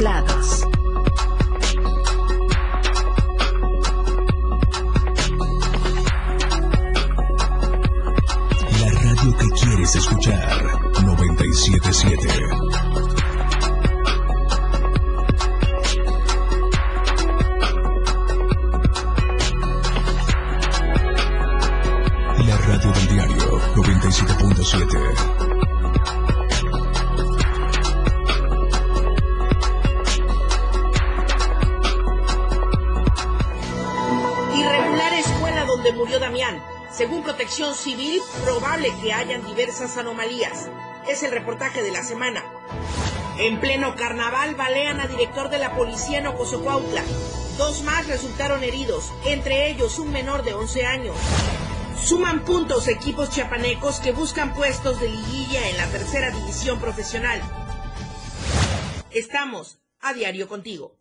lados. Semana. En pleno carnaval balean a director de la policía en Ocosocuautla. Dos más resultaron heridos, entre ellos un menor de 11 años. Suman puntos equipos chiapanecos que buscan puestos de liguilla en la tercera división profesional. Estamos a diario contigo.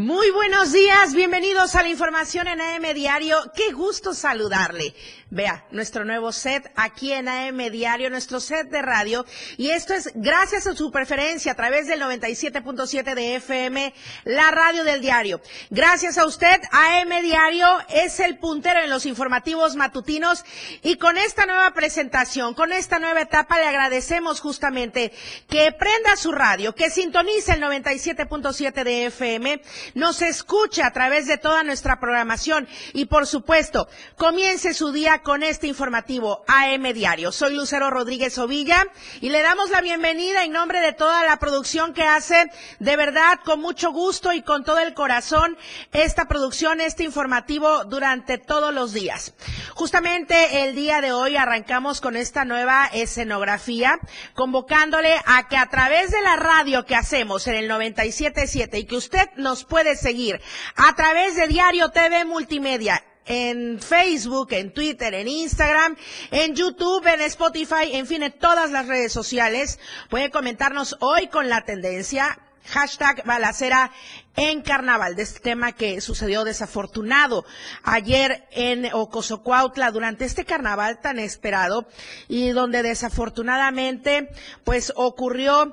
Muy buenos días, bienvenidos a la información en AM Diario. Qué gusto saludarle. Vea, nuestro nuevo set aquí en AM Diario, nuestro set de radio. Y esto es gracias a su preferencia a través del 97.7 de FM, la radio del diario. Gracias a usted, AM Diario es el puntero en los informativos matutinos. Y con esta nueva presentación, con esta nueva etapa, le agradecemos justamente que prenda su radio, que sintonice el 97.7 de FM nos escuche a través de toda nuestra programación y por supuesto, comience su día con este informativo AM Diario. Soy Lucero Rodríguez Ovilla y le damos la bienvenida en nombre de toda la producción que hace de verdad con mucho gusto y con todo el corazón esta producción, este informativo durante todos los días. Justamente el día de hoy arrancamos con esta nueva escenografía, convocándole a que a través de la radio que hacemos en el 97.7 y que usted nos puede seguir a través de Diario TV Multimedia en Facebook, en Twitter, en Instagram, en YouTube, en Spotify, en fin, en todas las redes sociales. Puede comentarnos hoy con la tendencia hashtag balacera en carnaval, de este tema que sucedió desafortunado ayer en Ocosocuautla durante este carnaval tan esperado y donde desafortunadamente pues ocurrió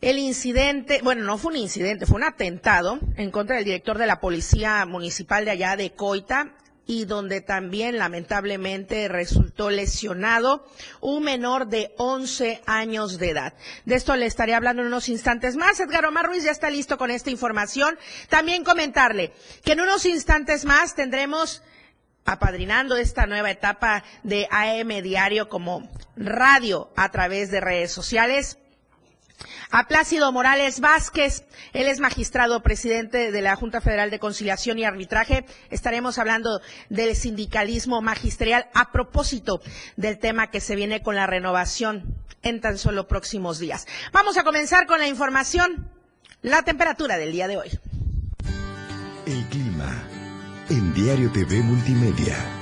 el incidente, bueno, no fue un incidente, fue un atentado en contra del director de la Policía Municipal de allá de Coita y donde también lamentablemente resultó lesionado un menor de 11 años de edad. De esto le estaré hablando en unos instantes más. Edgar Omar Ruiz ya está listo con esta información. También comentarle que en unos instantes más tendremos apadrinando esta nueva etapa de AM Diario como radio a través de redes sociales a Plácido Morales Vázquez. Él es magistrado presidente de la Junta Federal de Conciliación y Arbitraje. Estaremos hablando del sindicalismo magisterial a propósito del tema que se viene con la renovación en tan solo próximos días. Vamos a comenzar con la información, la temperatura del día de hoy. El clima en Diario TV Multimedia.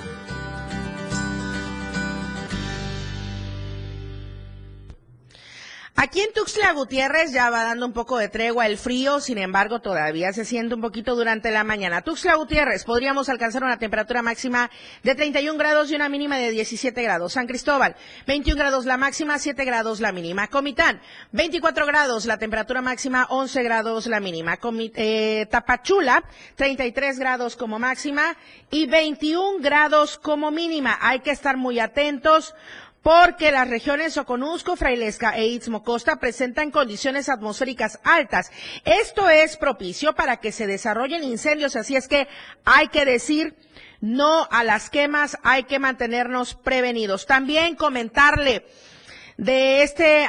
Aquí en Tuxtla Gutiérrez ya va dando un poco de tregua el frío, sin embargo todavía se siente un poquito durante la mañana. Tuxtla Gutiérrez podríamos alcanzar una temperatura máxima de 31 grados y una mínima de 17 grados. San Cristóbal, 21 grados la máxima, 7 grados la mínima. Comitán, 24 grados la temperatura máxima, 11 grados la mínima. Comi eh, Tapachula, 33 grados como máxima y 21 grados como mínima. Hay que estar muy atentos porque las regiones Soconusco, Frailesca e Istmo Costa presentan condiciones atmosféricas altas. Esto es propicio para que se desarrollen incendios, así es que hay que decir no a las quemas, hay que mantenernos prevenidos. También comentarle de este uh,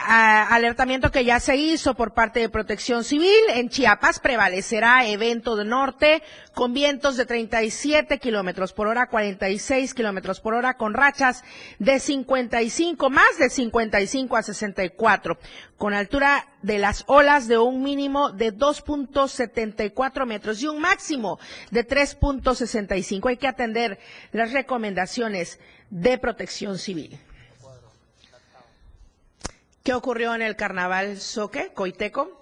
alertamiento que ya se hizo por parte de Protección Civil. En Chiapas prevalecerá evento de norte con vientos de 37 kilómetros por hora, 46 kilómetros por hora, con rachas de 55, más de 55 a 64, con altura de las olas de un mínimo de 2.74 metros y un máximo de 3.65. Hay que atender las recomendaciones de Protección Civil. ¿Qué ocurrió en el carnaval Soque, Coiteco?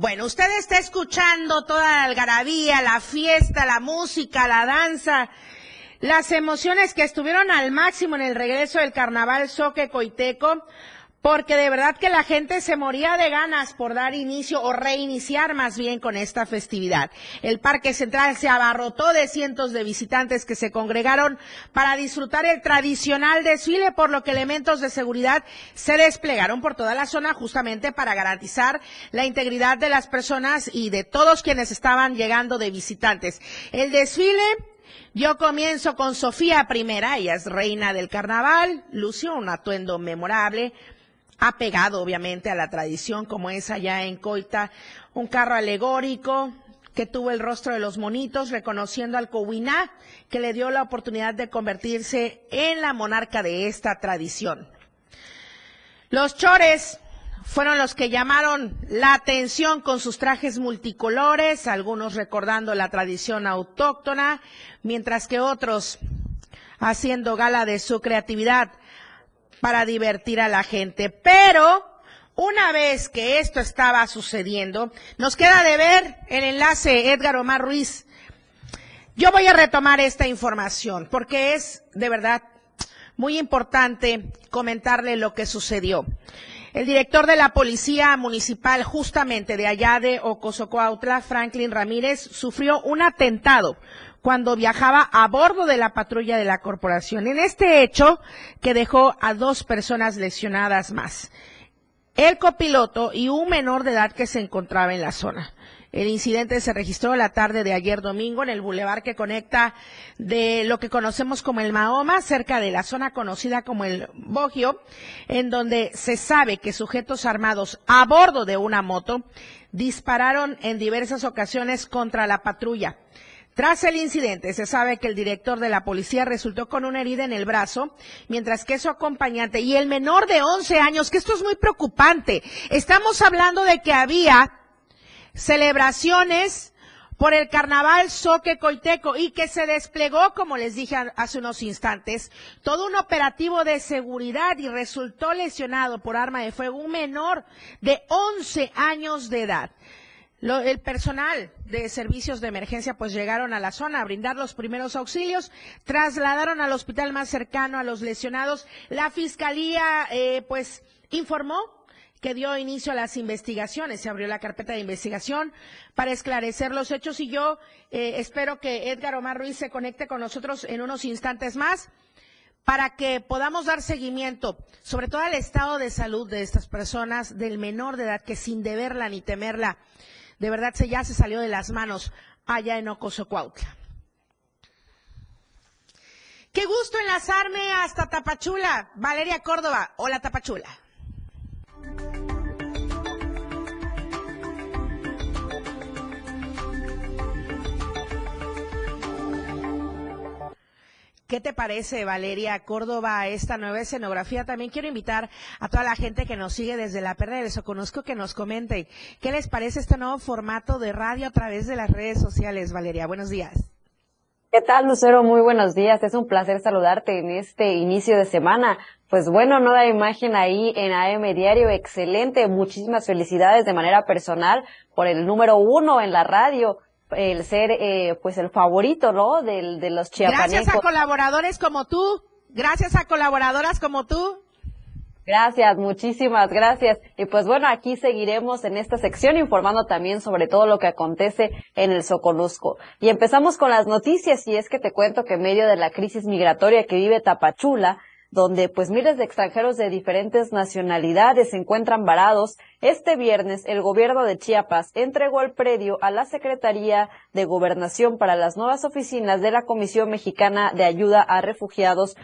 Bueno, usted está escuchando toda la algarabía, la fiesta, la música, la danza, las emociones que estuvieron al máximo en el regreso del carnaval Soque Coiteco porque de verdad que la gente se moría de ganas por dar inicio o reiniciar más bien con esta festividad. El Parque Central se abarrotó de cientos de visitantes que se congregaron para disfrutar el tradicional desfile, por lo que elementos de seguridad se desplegaron por toda la zona justamente para garantizar la integridad de las personas y de todos quienes estaban llegando de visitantes. El desfile yo comienzo con Sofía Primera, ella es reina del carnaval, lució un atuendo memorable, apegado obviamente a la tradición como es allá en Coita, un carro alegórico que tuvo el rostro de los monitos, reconociendo al Cowiná, que le dio la oportunidad de convertirse en la monarca de esta tradición. Los chores fueron los que llamaron la atención con sus trajes multicolores, algunos recordando la tradición autóctona, mientras que otros haciendo gala de su creatividad para divertir a la gente. Pero una vez que esto estaba sucediendo, nos queda de ver el enlace Edgar Omar Ruiz. Yo voy a retomar esta información porque es de verdad muy importante comentarle lo que sucedió. El director de la Policía Municipal justamente de allá de Ocosocoautla, Franklin Ramírez, sufrió un atentado cuando viajaba a bordo de la patrulla de la corporación. En este hecho, que dejó a dos personas lesionadas más, el copiloto y un menor de edad que se encontraba en la zona. El incidente se registró la tarde de ayer domingo en el bulevar que conecta de lo que conocemos como el Mahoma, cerca de la zona conocida como el Bogio, en donde se sabe que sujetos armados a bordo de una moto dispararon en diversas ocasiones contra la patrulla. Tras el incidente, se sabe que el director de la policía resultó con una herida en el brazo, mientras que su acompañante y el menor de 11 años, que esto es muy preocupante. Estamos hablando de que había celebraciones por el carnaval Soque Coiteco y que se desplegó, como les dije hace unos instantes, todo un operativo de seguridad y resultó lesionado por arma de fuego un menor de 11 años de edad el personal de servicios de emergencia pues llegaron a la zona a brindar los primeros auxilios, trasladaron al hospital más cercano a los lesionados. La fiscalía eh, pues informó que dio inicio a las investigaciones. Se abrió la carpeta de investigación para esclarecer los hechos y yo eh, espero que Edgar Omar Ruiz se conecte con nosotros en unos instantes más para que podamos dar seguimiento, sobre todo al estado de salud de estas personas, del menor de edad que sin deberla ni temerla de verdad se ya se salió de las manos allá en Ocosocuautla. Qué gusto enlazarme hasta Tapachula. Valeria Córdoba. Hola Tapachula. ¿Qué te parece, Valeria Córdoba, esta nueva escenografía? También quiero invitar a toda la gente que nos sigue desde la Perla del Soconusco que nos comente qué les parece este nuevo formato de radio a través de las redes sociales. Valeria, buenos días. ¿Qué tal, Lucero? Muy buenos días. Es un placer saludarte en este inicio de semana. Pues bueno, nueva imagen ahí en AM Diario, excelente. Muchísimas felicidades de manera personal por el número uno en la radio el ser eh, pues el favorito, ¿no? Del, de los chiapanecos. Gracias a colaboradores como tú, gracias a colaboradoras como tú. Gracias, muchísimas gracias. Y pues bueno, aquí seguiremos en esta sección informando también sobre todo lo que acontece en el Soconusco. Y empezamos con las noticias y es que te cuento que en medio de la crisis migratoria que vive Tapachula, donde pues miles de extranjeros de diferentes nacionalidades se encuentran varados, este viernes el gobierno de Chiapas entregó el predio a la Secretaría de Gobernación para las nuevas oficinas de la Comisión Mexicana de Ayuda a Refugiados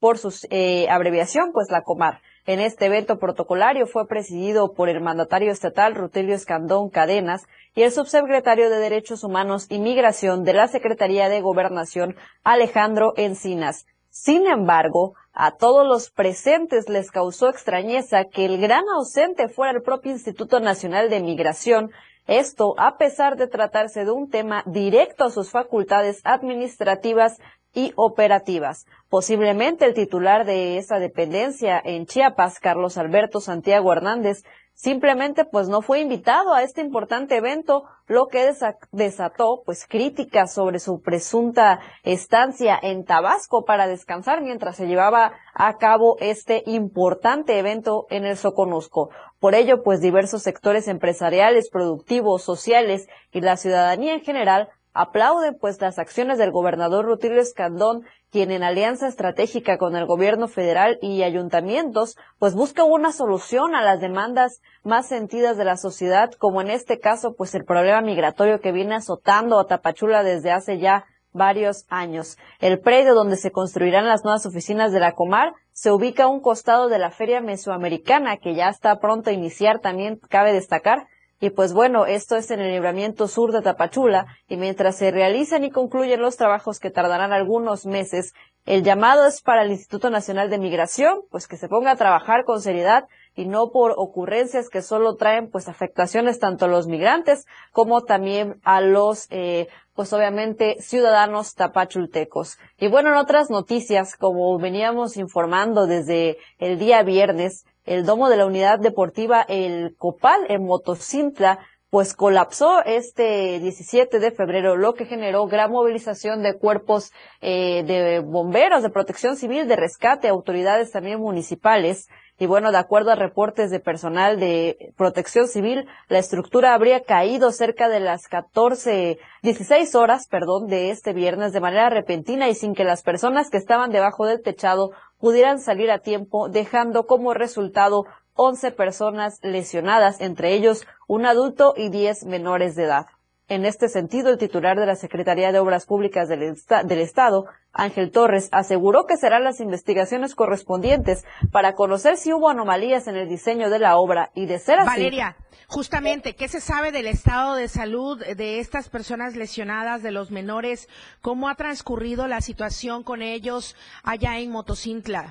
por su eh, abreviación, pues la Comar. En este evento protocolario fue presidido por el mandatario estatal Rutilio Escandón Cadenas y el subsecretario de Derechos Humanos y Migración de la Secretaría de Gobernación Alejandro Encinas. Sin embargo, a todos los presentes les causó extrañeza que el gran ausente fuera el propio Instituto Nacional de Migración, esto a pesar de tratarse de un tema directo a sus facultades administrativas y operativas. Posiblemente el titular de esa dependencia en Chiapas, Carlos Alberto Santiago Hernández, simplemente pues no fue invitado a este importante evento, lo que desató pues críticas sobre su presunta estancia en Tabasco para descansar mientras se llevaba a cabo este importante evento en el Soconusco. Por ello, pues diversos sectores empresariales, productivos, sociales y la ciudadanía en general aplauden pues las acciones del gobernador Rutilio Escandón quien en alianza estratégica con el gobierno federal y ayuntamientos, pues busca una solución a las demandas más sentidas de la sociedad, como en este caso, pues el problema migratorio que viene azotando a Tapachula desde hace ya varios años. El predio donde se construirán las nuevas oficinas de la Comar se ubica a un costado de la Feria Mesoamericana, que ya está pronto a iniciar, también cabe destacar, y pues bueno, esto es en el libramiento sur de Tapachula y mientras se realizan y concluyen los trabajos que tardarán algunos meses, el llamado es para el Instituto Nacional de Migración, pues que se ponga a trabajar con seriedad y no por ocurrencias que solo traen pues afectaciones tanto a los migrantes como también a los eh, pues obviamente ciudadanos tapachultecos. Y bueno, en otras noticias, como veníamos informando desde el día viernes, el domo de la unidad deportiva El Copal en Motocintla pues colapsó este 17 de febrero, lo que generó gran movilización de cuerpos eh, de bomberos, de protección civil, de rescate, autoridades también municipales. Y bueno, de acuerdo a reportes de personal de protección civil, la estructura habría caído cerca de las 14, 16 horas, perdón, de este viernes de manera repentina y sin que las personas que estaban debajo del techado pudieran salir a tiempo, dejando como resultado 11 personas lesionadas, entre ellos un adulto y 10 menores de edad. En este sentido, el titular de la Secretaría de Obras Públicas del, Estado, Ángel Torres, aseguró que serán las investigaciones correspondientes para conocer si hubo anomalías en el diseño de la obra y de ser así. Valeria, justamente, ¿qué se sabe del estado de salud de estas personas lesionadas, de los menores? ¿Cómo ha transcurrido la situación con ellos allá en Motocintla?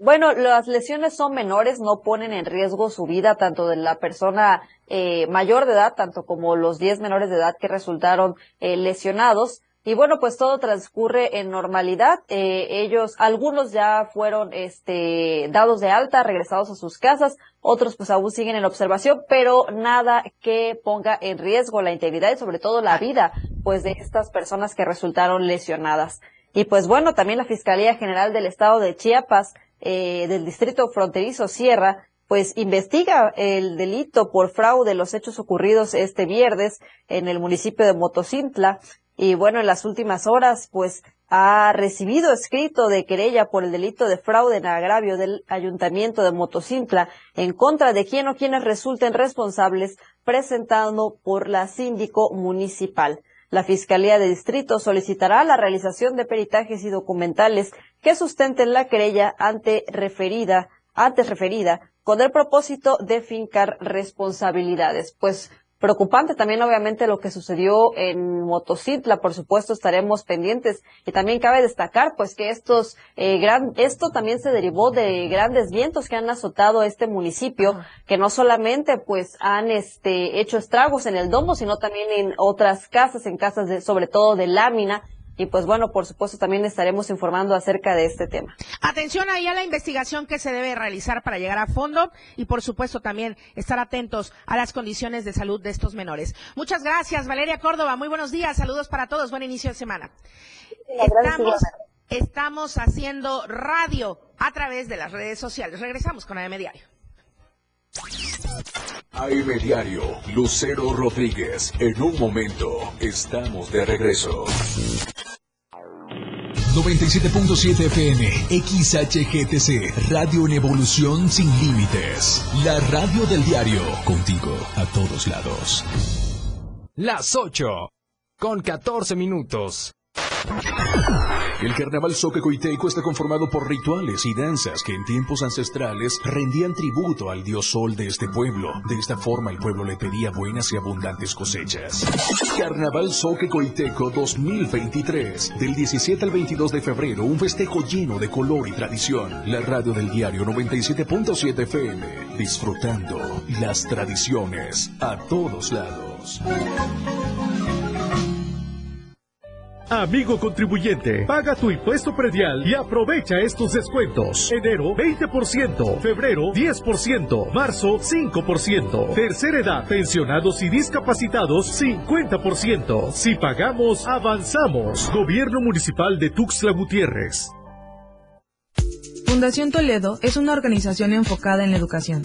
Bueno, las lesiones son menores, no ponen en riesgo su vida tanto de la persona eh, mayor de edad, tanto como los 10 menores de edad que resultaron eh, lesionados. Y bueno, pues todo transcurre en normalidad. Eh, ellos, algunos ya fueron este, dados de alta, regresados a sus casas, otros pues aún siguen en observación, pero nada que ponga en riesgo la integridad y sobre todo la vida pues de estas personas que resultaron lesionadas. Y pues bueno, también la Fiscalía General del Estado de Chiapas eh, del distrito fronterizo Sierra, pues investiga el delito por fraude, los hechos ocurridos este viernes en el municipio de Motocintla. Y bueno, en las últimas horas, pues ha recibido escrito de querella por el delito de fraude en agravio del ayuntamiento de Motocintla en contra de quien o quienes resulten responsables presentado por la síndico municipal. La Fiscalía de Distrito solicitará la realización de peritajes y documentales que sustenten la querella ante referida, antes referida, con el propósito de fincar responsabilidades. Pues Preocupante también, obviamente, lo que sucedió en Motocicla, por supuesto, estaremos pendientes. Y también cabe destacar, pues, que estos, eh, gran, esto también se derivó de grandes vientos que han azotado este municipio, que no solamente, pues, han, este, hecho estragos en el domo, sino también en otras casas, en casas de, sobre todo de lámina, y pues bueno, por supuesto también estaremos informando acerca de este tema. Atención ahí a la investigación que se debe realizar para llegar a fondo y por supuesto también estar atentos a las condiciones de salud de estos menores. Muchas gracias, Valeria Córdoba. Muy buenos días. Saludos para todos. Buen inicio de semana. Estamos, estamos haciendo radio a través de las redes sociales. Regresamos con AM Diario. AM Diario, Lucero Rodríguez. En un momento, estamos de regreso. 97.7 FM, XHGTC, Radio en Evolución Sin Límites. La radio del diario, contigo a todos lados. Las 8, con 14 minutos. El carnaval Soque-Coiteco está conformado por rituales y danzas que en tiempos ancestrales rendían tributo al dios sol de este pueblo. De esta forma el pueblo le pedía buenas y abundantes cosechas. Carnaval Soque-Coiteco 2023. Del 17 al 22 de febrero, un festejo lleno de color y tradición. La radio del diario 97.7 FM. Disfrutando las tradiciones a todos lados. Amigo contribuyente, paga tu impuesto predial y aprovecha estos descuentos. Enero 20%, febrero 10%, marzo 5%, tercera edad, pensionados y discapacitados 50%. Si pagamos, avanzamos. Gobierno Municipal de Tuxtla Gutiérrez. Fundación Toledo es una organización enfocada en la educación.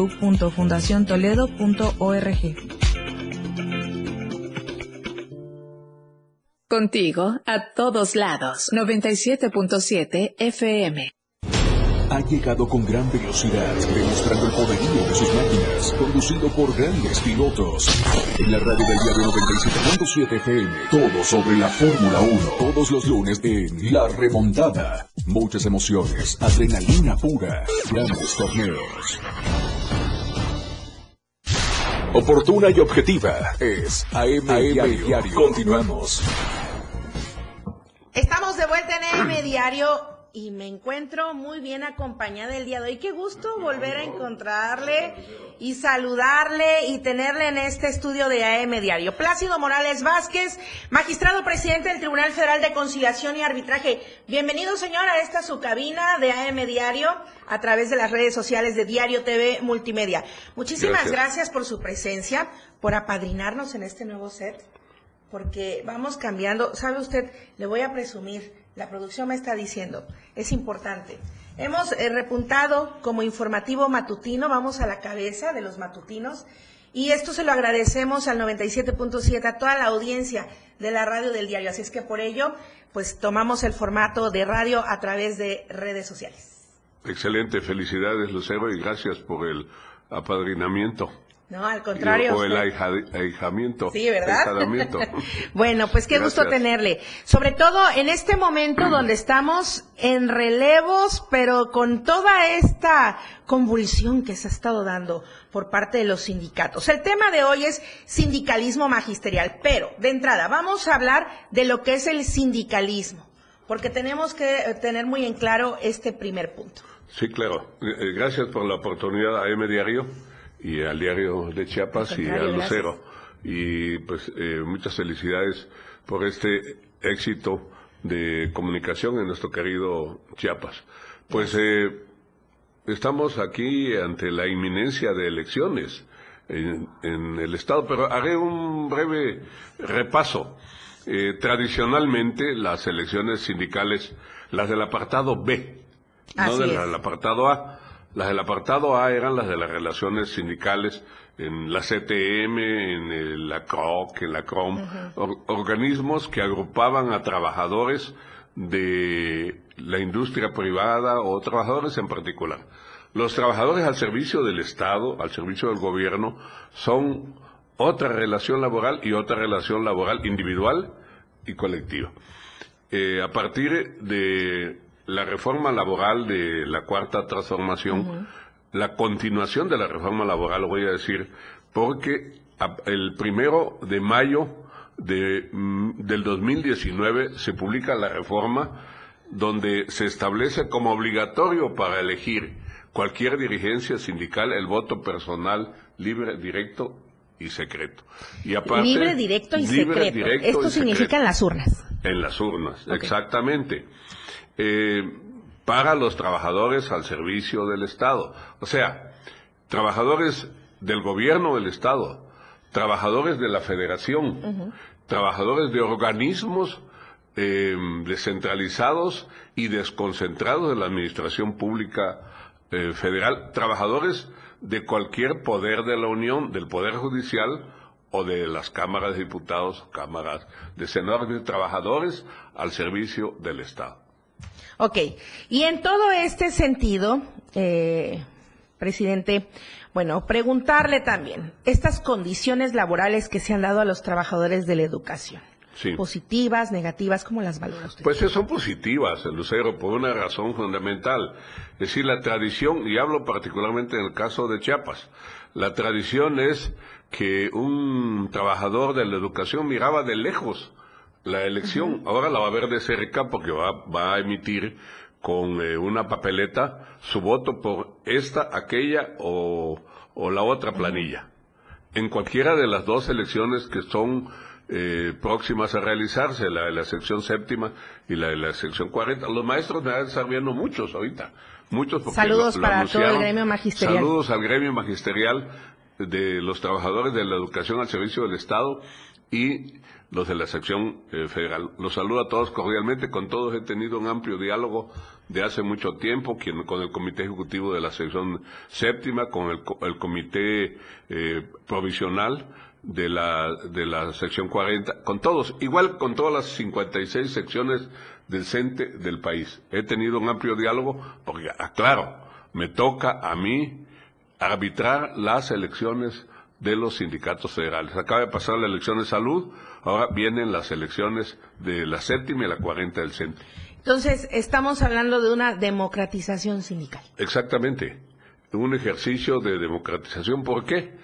www.fundaciontoledo.org. Contigo a todos lados. 97.7 FM. Ha llegado con gran velocidad, demostrando el poderío de sus máquinas, conducido por grandes pilotos. En la radio del diario 97.7 FM, todo sobre la Fórmula 1. Todos los lunes en La Remontada. Muchas emociones, adrenalina pura, grandes torneos. Oportuna y objetiva es AM, Diario. Continuamos. Estamos de vuelta en AM Diario y me encuentro muy bien acompañada el día de hoy. Qué gusto volver a encontrarle y saludarle y tenerle en este estudio de AM Diario. Plácido Morales Vázquez, magistrado presidente del Tribunal Federal de Conciliación y Arbitraje. Bienvenido, señor, a esta su cabina de AM Diario a través de las redes sociales de Diario TV Multimedia. Muchísimas gracias, gracias por su presencia, por apadrinarnos en este nuevo set, porque vamos cambiando. ¿Sabe usted? Le voy a presumir la producción me está diciendo, es importante. Hemos eh, repuntado como informativo matutino, vamos a la cabeza de los matutinos, y esto se lo agradecemos al 97.7, a toda la audiencia de la radio del diario. Así es que por ello, pues tomamos el formato de radio a través de redes sociales. Excelente, felicidades Lucero y gracias por el apadrinamiento. No, al contrario. O el ahijamiento. Sí, ¿verdad? bueno, pues qué gusto tenerle. Sobre todo en este momento donde estamos en relevos, pero con toda esta convulsión que se ha estado dando por parte de los sindicatos. El tema de hoy es sindicalismo magisterial, pero de entrada vamos a hablar de lo que es el sindicalismo, porque tenemos que tener muy en claro este primer punto. Sí, claro. Eh, eh, gracias por la oportunidad a M Diario y al diario de Chiapas y al Lucero. Y pues eh, muchas felicidades por este éxito de comunicación en nuestro querido Chiapas. Pues eh, estamos aquí ante la inminencia de elecciones en, el Estado, pero haré un breve repaso. Eh, tradicionalmente las elecciones sindicales, las del apartado B, no del apartado A, las del apartado A eran las de las relaciones sindicales en la CTM, en la CROC, en la CROM, organismos que agrupaban a trabajadores de la industria privada o trabajadores en particular. Los trabajadores al servicio del Estado, al servicio del gobierno, son otra relación laboral y otra relación laboral individual y colectiva. Eh, a partir de la reforma laboral de la cuarta transformación, la continuación de la reforma laboral, voy a decir, porque el primero de mayo de, mm, del 2019 se publica la reforma donde se establece como obligatorio para elegir cualquier dirigencia sindical el voto personal libre, directo y secreto. Y aparte, libre, directo y secreto. Esto significa en las urnas. En las urnas, exactamente eh, para los trabajadores al servicio del Estado. O sea, trabajadores del gobierno del Estado, trabajadores de la federación, trabajadores de organismos eh, descentralizados y desconcentrados de la administración pública eh, federal, trabajadores de cualquier poder de la Unión, del Poder Judicial o de las cámaras de diputados, cámaras de senadores, trabajadores al servicio del Estado. Ok, y en todo este sentido, eh, presidente, bueno, preguntarle también estas condiciones laborales que se han dado a los trabajadores de la educación. positivas, negativas, ¿cómo las valora usted? Pues son positivas, Lucero, por una razón fundamental. Es decir, la tradición, y hablo particularmente en el caso de Chiapas, la tradición es que un trabajador de la educación miraba de lejos la elección. Ahora la va a ver de cerca porque va, va a emitir con eh, una papeleta su voto por esta, aquella o, o la otra planilla. En cualquiera de las dos elecciones que son eh, próximas a realizarse, la de la sección séptima y la de la sección cuarenta. Los maestros me van a estar viendo muchos ahorita, muchos Saludos para todo el gremio magisterial. Saludos al gremio magisterial de los trabajadores de la educación al servicio del Estado y los de la sección eh, federal. Los saludo a todos cordialmente, con todos he tenido un amplio diálogo de hace mucho tiempo con el comité ejecutivo de la sección séptima, con el, comité eh, provisional de la, de la sección 40, con todos, igual con todas las 56 secciones del CENTE del país. He tenido un amplio diálogo porque, aclaro, ah, me toca a mí arbitrar las elecciones de los sindicatos federales. Acaba de pasar la elección de salud, ahora vienen las elecciones de la séptima y la cuarenta del CENTE. Entonces, estamos hablando de una democratización sindical. Exactamente, un ejercicio de democratización. ¿Por qué?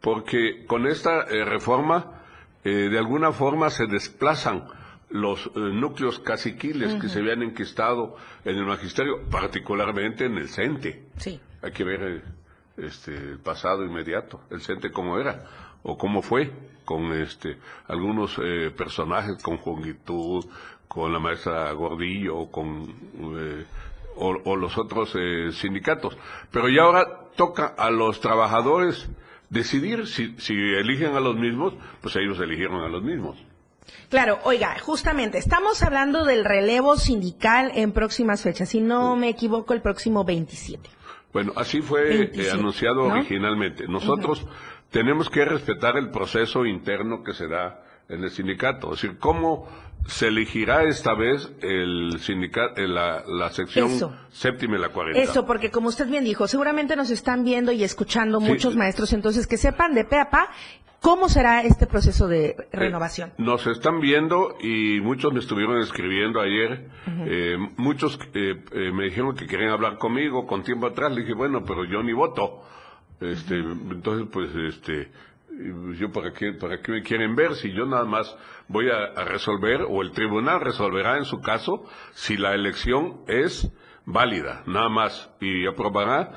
Porque con esta eh, reforma, eh, de alguna forma se desplazan los eh, núcleos caciquiles que se habían enquistado en el magisterio, particularmente en el CENTE. Sí. Hay que ver este, el pasado inmediato, el CENTE cómo era o cómo fue con este algunos eh, personajes con Juangitud, con la maestra Gordillo con eh, o, los otros eh, sindicatos. Pero ya ahora toca a los trabajadores decidir si, si eligen a los mismos, pues ellos eligieron a los mismos. Claro, oiga, justamente estamos hablando del relevo sindical en próximas fechas, si no me equivoco, el próximo 27. Bueno, así fue eh, anunciado originalmente. Nosotros tenemos que respetar el proceso interno que se da en el sindicato. Es decir, ¿cómo se elegirá esta vez el sindicato, eh, la, la sección séptima y la cuarenta? Eso, porque como usted bien dijo, seguramente nos están viendo y escuchando muchos maestros, entonces que sepan de pe a pa ¿Cómo será este proceso de eh, renovación? nos están viendo y muchos me estuvieron escribiendo ayer. Eh, muchos eh, me dijeron que querían hablar conmigo con tiempo atrás. Le dije, bueno, pero yo ni voto. Este, entonces, pues, este, yo para qué, para qué me quieren ver si yo nada más voy a, resolver o el tribunal resolverá en su caso si la elección es válida, nada más, y aprobará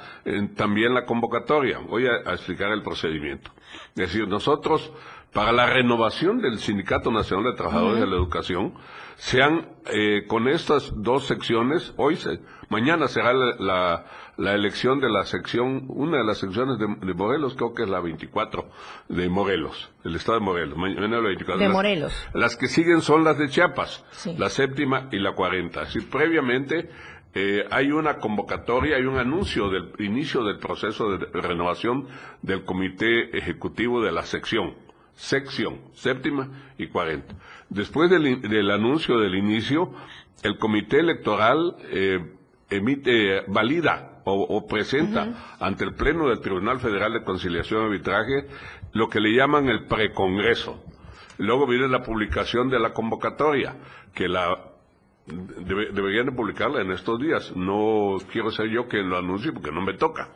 también la convocatoria. Voy a explicar el procedimiento. Es decir, nosotros, para la renovación del Sindicato Nacional de Trabajadores de la Educación, sean eh, con estas dos secciones, hoy se, mañana será la, la, elección de la sección, una de las secciones de, Morelos, creo que es la 24 de Morelos, el estado de Morelos, mañana la 24. De Morelos. Las que siguen son las de Chiapas, la séptima y la 40. Así, previamente eh, hay una convocatoria, hay un anuncio del inicio del proceso de renovación del comité ejecutivo de la sección, sección séptima y cuarenta. Después del, anuncio del inicio, el comité electoral eh, emite, valida o, presenta ante el Pleno del Tribunal Federal de Conciliación y Arbitraje lo que le llaman el precongreso. Luego viene la publicación de la convocatoria, que la deberían de publicarla en estos días. No quiero ser yo quien lo anuncie porque no me toca.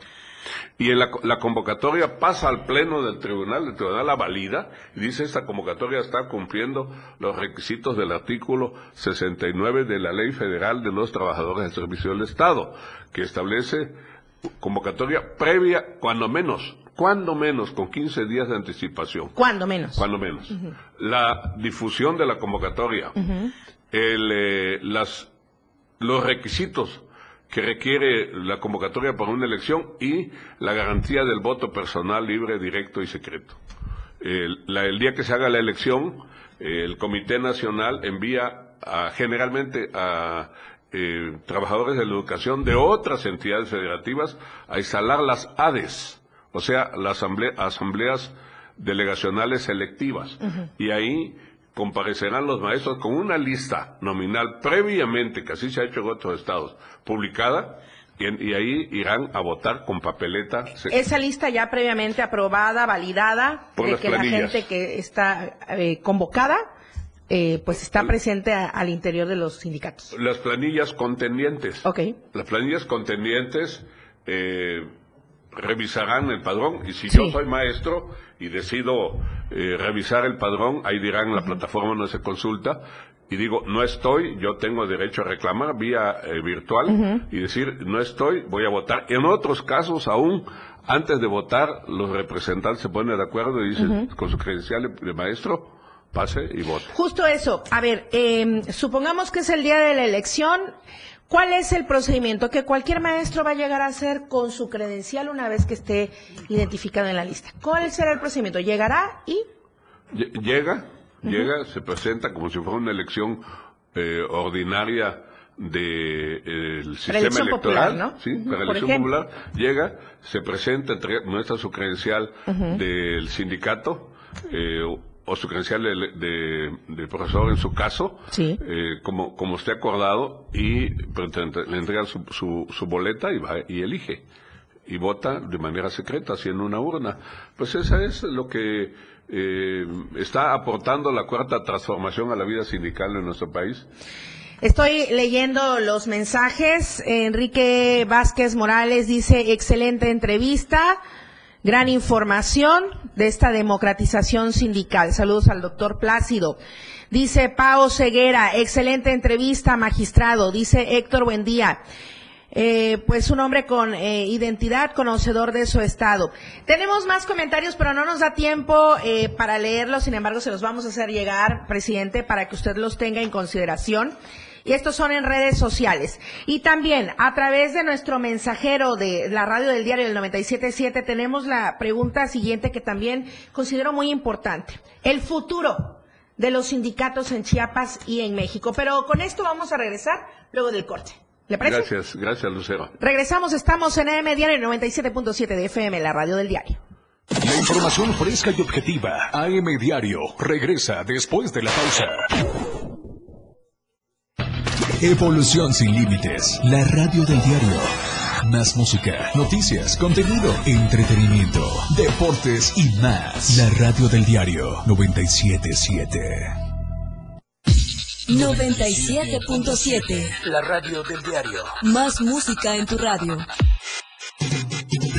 Y en la, convocatoria pasa al pleno del tribunal, el tribunal la valida y dice esta convocatoria está cumpliendo los requisitos del artículo 69 de la Ley Federal de los Trabajadores del Servicio del Estado, que establece convocatoria previa, cuando menos, cuando menos, con 15 días de anticipación. Cuando menos. Cuando menos. La difusión de la convocatoria el, eh, las, los requisitos que requiere la convocatoria para una elección y la garantía del voto personal libre, directo y secreto. El, día que se haga la elección, el Comité Nacional envía generalmente a eh, trabajadores de la educación de otras entidades federativas a instalar las ADES, o sea, las asambleas delegacionales selectivas. Y ahí comparecerán los maestros con una lista nominal previamente, que así se ha hecho en otros estados, publicada, y, ahí irán a votar con papeleta. Esa lista ya previamente aprobada, validada, de que la gente que está eh, convocada eh, pues está presente al interior de los sindicatos. Las planillas contendientes. Ok. Las planillas contendientes eh, revisarán el padrón y si yo soy maestro y decido eh, revisar el padrón, ahí dirán la plataforma donde se consulta y digo, no estoy, yo tengo derecho a reclamar vía eh, virtual y decir, no estoy, voy a votar. En otros casos aún, antes de votar, los representantes se ponen de acuerdo y dicen, con su credencial de maestro, pase y vote. Justo eso. A ver, eh, supongamos que es el día de la elección. ¿Cuál es el procedimiento que cualquier maestro va a llegar a hacer con su credencial una vez que esté identificado en la lista? ¿Cuál será el procedimiento? ¿Llegará y...? Llega, llega, se presenta como si fuera una elección eh, ordinaria del de, sistema electoral, popular, ¿no? sí, para elección popular, llega, se presenta, muestra su credencial del sindicato, eh, o su credencial de, profesor en su caso, eh, como, como esté acordado, y le entregan su, su, boleta y va y elige. Y vota de manera secreta, haciendo una urna. Pues esa es lo que eh, está aportando la cuarta transformación a la vida sindical en nuestro país. Estoy leyendo los mensajes. Enrique Vázquez Morales dice, excelente entrevista gran información de esta democratización sindical. Saludos al doctor Plácido. Dice Pao Ceguera, excelente entrevista, magistrado. Dice Héctor Buendía. Eh, pues un hombre con eh, identidad, conocedor de su estado. Tenemos más comentarios, pero no nos da tiempo eh, para leerlos. Sin embargo, se los vamos a hacer llegar, presidente, para que usted los tenga en consideración y estos son en redes sociales. Y también a través de nuestro mensajero de la radio del diario del 97.7 tenemos la pregunta siguiente que también considero muy importante. El futuro de los sindicatos en Chiapas y en México. Pero con esto vamos a regresar luego del corte. ¿Le parece? Gracias, gracias Lucero. Regresamos, estamos en AM Diario 97.7 de FM, la radio del diario. La información fresca y objetiva, AM Diario, regresa después de la pausa. Evolución sin límites. La radio del diario. Más música, noticias, contenido, entretenimiento, deportes y más. La radio del diario 977. 97.7. La radio del diario. Más música en tu radio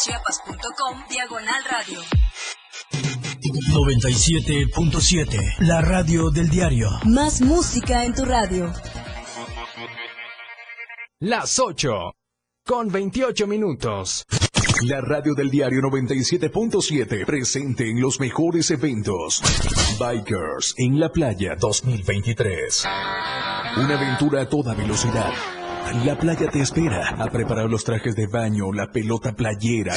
www.diariodechiapas.com Diagonal Radio. 97.7 La radio del diario. Más música en tu radio. Las 8 con 28 minutos. La radio del diario 97.7 presente en los mejores eventos. Bikers en la playa 2023. Una aventura a toda velocidad. La playa te espera a preparar los trajes de baño, la pelota playera.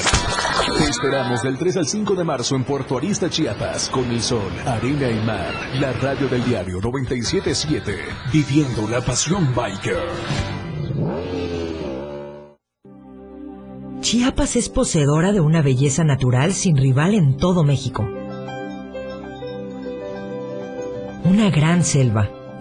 Te esperamos del 3 al 5 de marzo en Puerto Arista, Chiapas, con el sol, arena y mar. La radio del diario 977, viviendo la pasión biker. Chiapas es poseedora de una belleza natural sin rival en todo México. Una gran selva,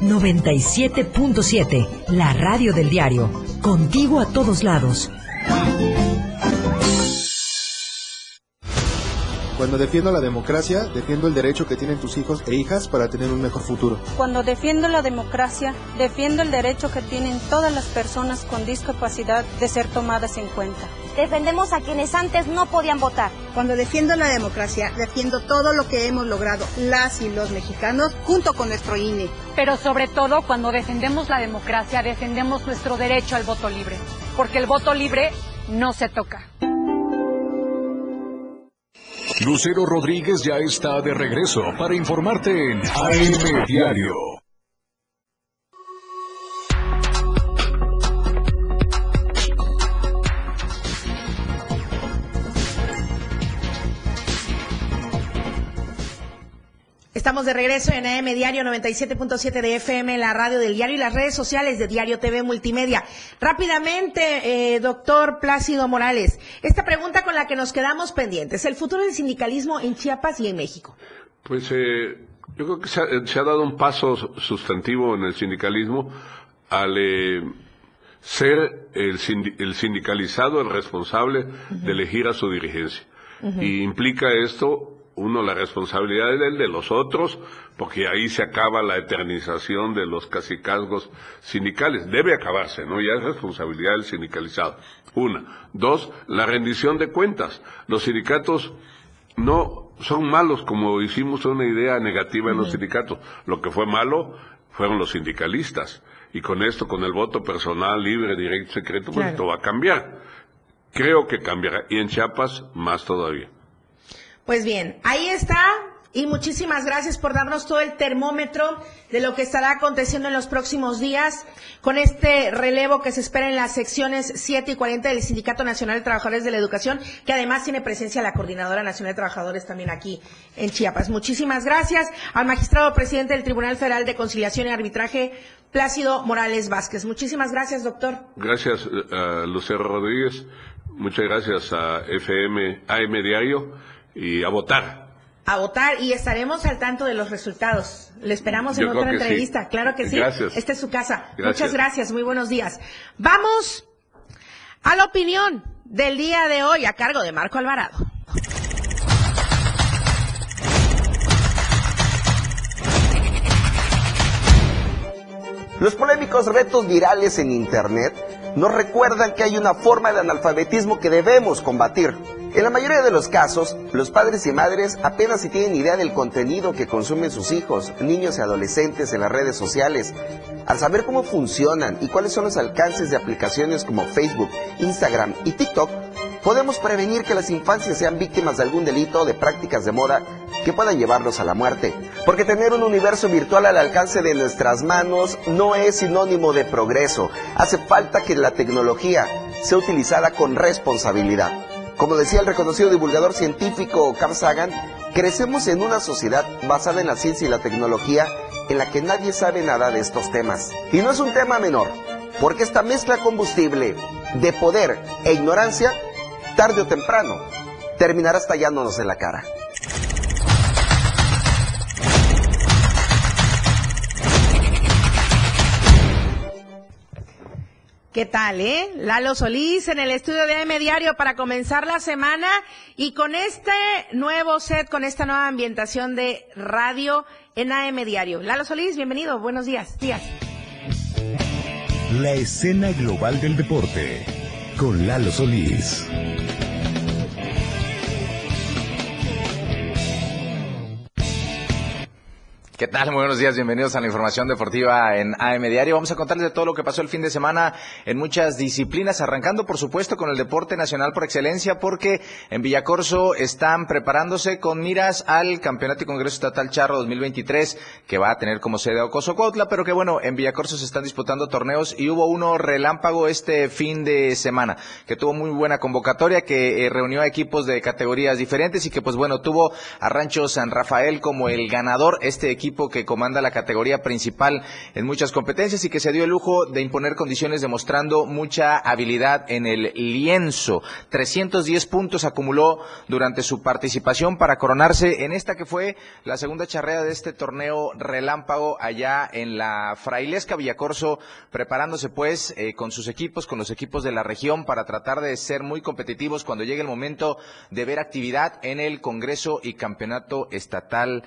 97.7, la radio del diario. Contigo a todos lados. Cuando defiendo la democracia, defiendo el derecho que tienen tus hijos e hijas para tener un mejor futuro. Cuando defiendo la democracia, defiendo el derecho que tienen todas las personas con discapacidad de ser tomadas en cuenta. Defendemos a quienes antes no podían votar. Cuando defiendo la democracia, defiendo todo lo que hemos logrado las y los mexicanos junto con nuestro INE. Pero sobre todo, cuando defendemos la democracia, defendemos nuestro derecho al voto libre. Porque el voto libre no se toca. Lucero Rodríguez ya está de regreso para informarte en AM Diario. Estamos de regreso en AM Diario 97.7 de FM, la radio del diario y las redes sociales de Diario TV Multimedia. Rápidamente, eh, doctor Plácido Morales, esta pregunta con la que nos quedamos pendientes, el futuro del sindicalismo en Chiapas y en México. Pues eh, yo creo que se ha, dado un paso sustantivo en el sindicalismo al eh, ser el, sindicalizado el responsable de elegir a su dirigencia. Y implica esto uno la responsabilidad es del de los otros, porque ahí se acaba la eternización de los casicazgos sindicales. Debe acabarse, ¿no? Ya es responsabilidad del sindicalizado. Una. Dos, la rendición de cuentas. Los sindicatos no son malos como hicimos una idea negativa en los sindicatos. Lo que fue malo fueron los sindicalistas. Y con esto, con el voto personal, libre, directo, secreto, pues esto va a cambiar. Creo que cambiará. Y en Chiapas, más todavía. Pues bien, ahí está. Y muchísimas gracias por darnos todo el termómetro de lo que estará aconteciendo en los próximos días con este relevo que se espera en las secciones 7 y 40 del Sindicato Nacional de Trabajadores de la Educación, que además tiene presencia la Coordinadora Nacional de Trabajadores también aquí en Chiapas. Muchísimas gracias al magistrado presidente del Tribunal Federal de Conciliación y Arbitraje, Plácido Morales Vázquez. Muchísimas gracias, doctor. Gracias, uh, Lucero Rodríguez. Muchas gracias a FM, AM Diario y a votar. A votar y estaremos al tanto de los resultados. Le esperamos en otra entrevista. Claro que sí. Gracias. Esta es su casa. Muchas gracias. Muy buenos días. Vamos a la opinión del día de hoy a cargo de Marco Alvarado. Los polémicos retos virales en Internet nos recuerdan que hay una forma de analfabetismo que debemos combatir. En la mayoría de los casos, los padres y madres apenas si tienen idea del contenido que consumen sus hijos, niños y adolescentes en las redes sociales. Al saber cómo funcionan y cuáles son los alcances de aplicaciones como Facebook, Instagram y TikTok, podemos prevenir que las infancias sean víctimas de algún delito o de prácticas de moda que puedan llevarlos a la muerte. Porque tener un universo virtual al alcance de nuestras manos no es sinónimo de progreso. Hace falta que la tecnología sea utilizada con responsabilidad. Como decía el reconocido divulgador científico Carl Sagan, crecemos en una sociedad basada en la ciencia y la tecnología en la que nadie sabe nada de estos temas. Y no es un tema menor, porque esta mezcla combustible de poder e ignorancia, tarde o temprano, terminará estallándonos en la cara. ¿Qué tal, eh? Lalo Solís en el estudio de AM Diario para comenzar la semana y con este nuevo set, con esta nueva ambientación de radio en AM Diario. Lalo Solís, bienvenido, buenos días. días. La escena global del deporte con Lalo Solís. ¿Qué tal? Muy buenos días, bienvenidos a la información deportiva en AM Diario. Vamos a contarles de todo lo que pasó el fin de semana en muchas disciplinas, arrancando por supuesto con el deporte nacional por excelencia, porque en Villacorso están preparándose con miras al Campeonato y Congreso Estatal Charro 2023, que va a tener como sede Ocoso Cuautla, pero que bueno, en Villacorso se están disputando torneos y hubo uno relámpago este fin de semana, que tuvo muy buena convocatoria, que eh, reunió a equipos de categorías diferentes y que pues bueno, tuvo a Rancho San Rafael como el ganador, este equipo equipo que comanda la categoría principal en muchas competencias y que se dio el lujo de imponer condiciones demostrando mucha habilidad en el lienzo. 310 puntos acumuló durante su participación para coronarse en esta que fue la segunda charrea de este torneo relámpago allá en la Frailesca Villacorso, preparándose pues eh, con sus equipos, con los equipos de la región para tratar de ser muy competitivos cuando llegue el momento de ver actividad en el Congreso y Campeonato Estatal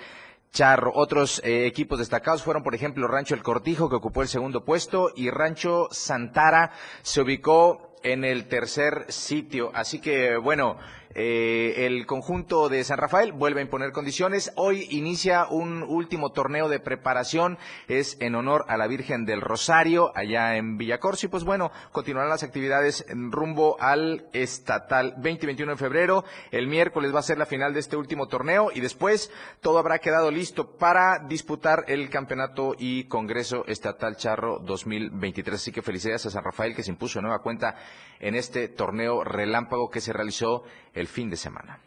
Charro. Otros eh, equipos destacados fueron, por ejemplo, Rancho El Cortijo, que ocupó el segundo puesto, y Rancho Santara se ubicó en el tercer sitio. Así que, bueno, eh, el conjunto de San Rafael vuelve a imponer condiciones. Hoy inicia un último torneo de preparación. Es en honor a la Virgen del Rosario, allá en Villacorso. Y pues bueno, continuarán las actividades en rumbo al estatal 2021 de febrero. El miércoles va a ser la final de este último torneo y después todo habrá quedado listo para disputar el campeonato y congreso estatal Charro 2023. Así que felicidades a San Rafael que se impuso nueva cuenta en este torneo relámpago que se realizó fin de semana.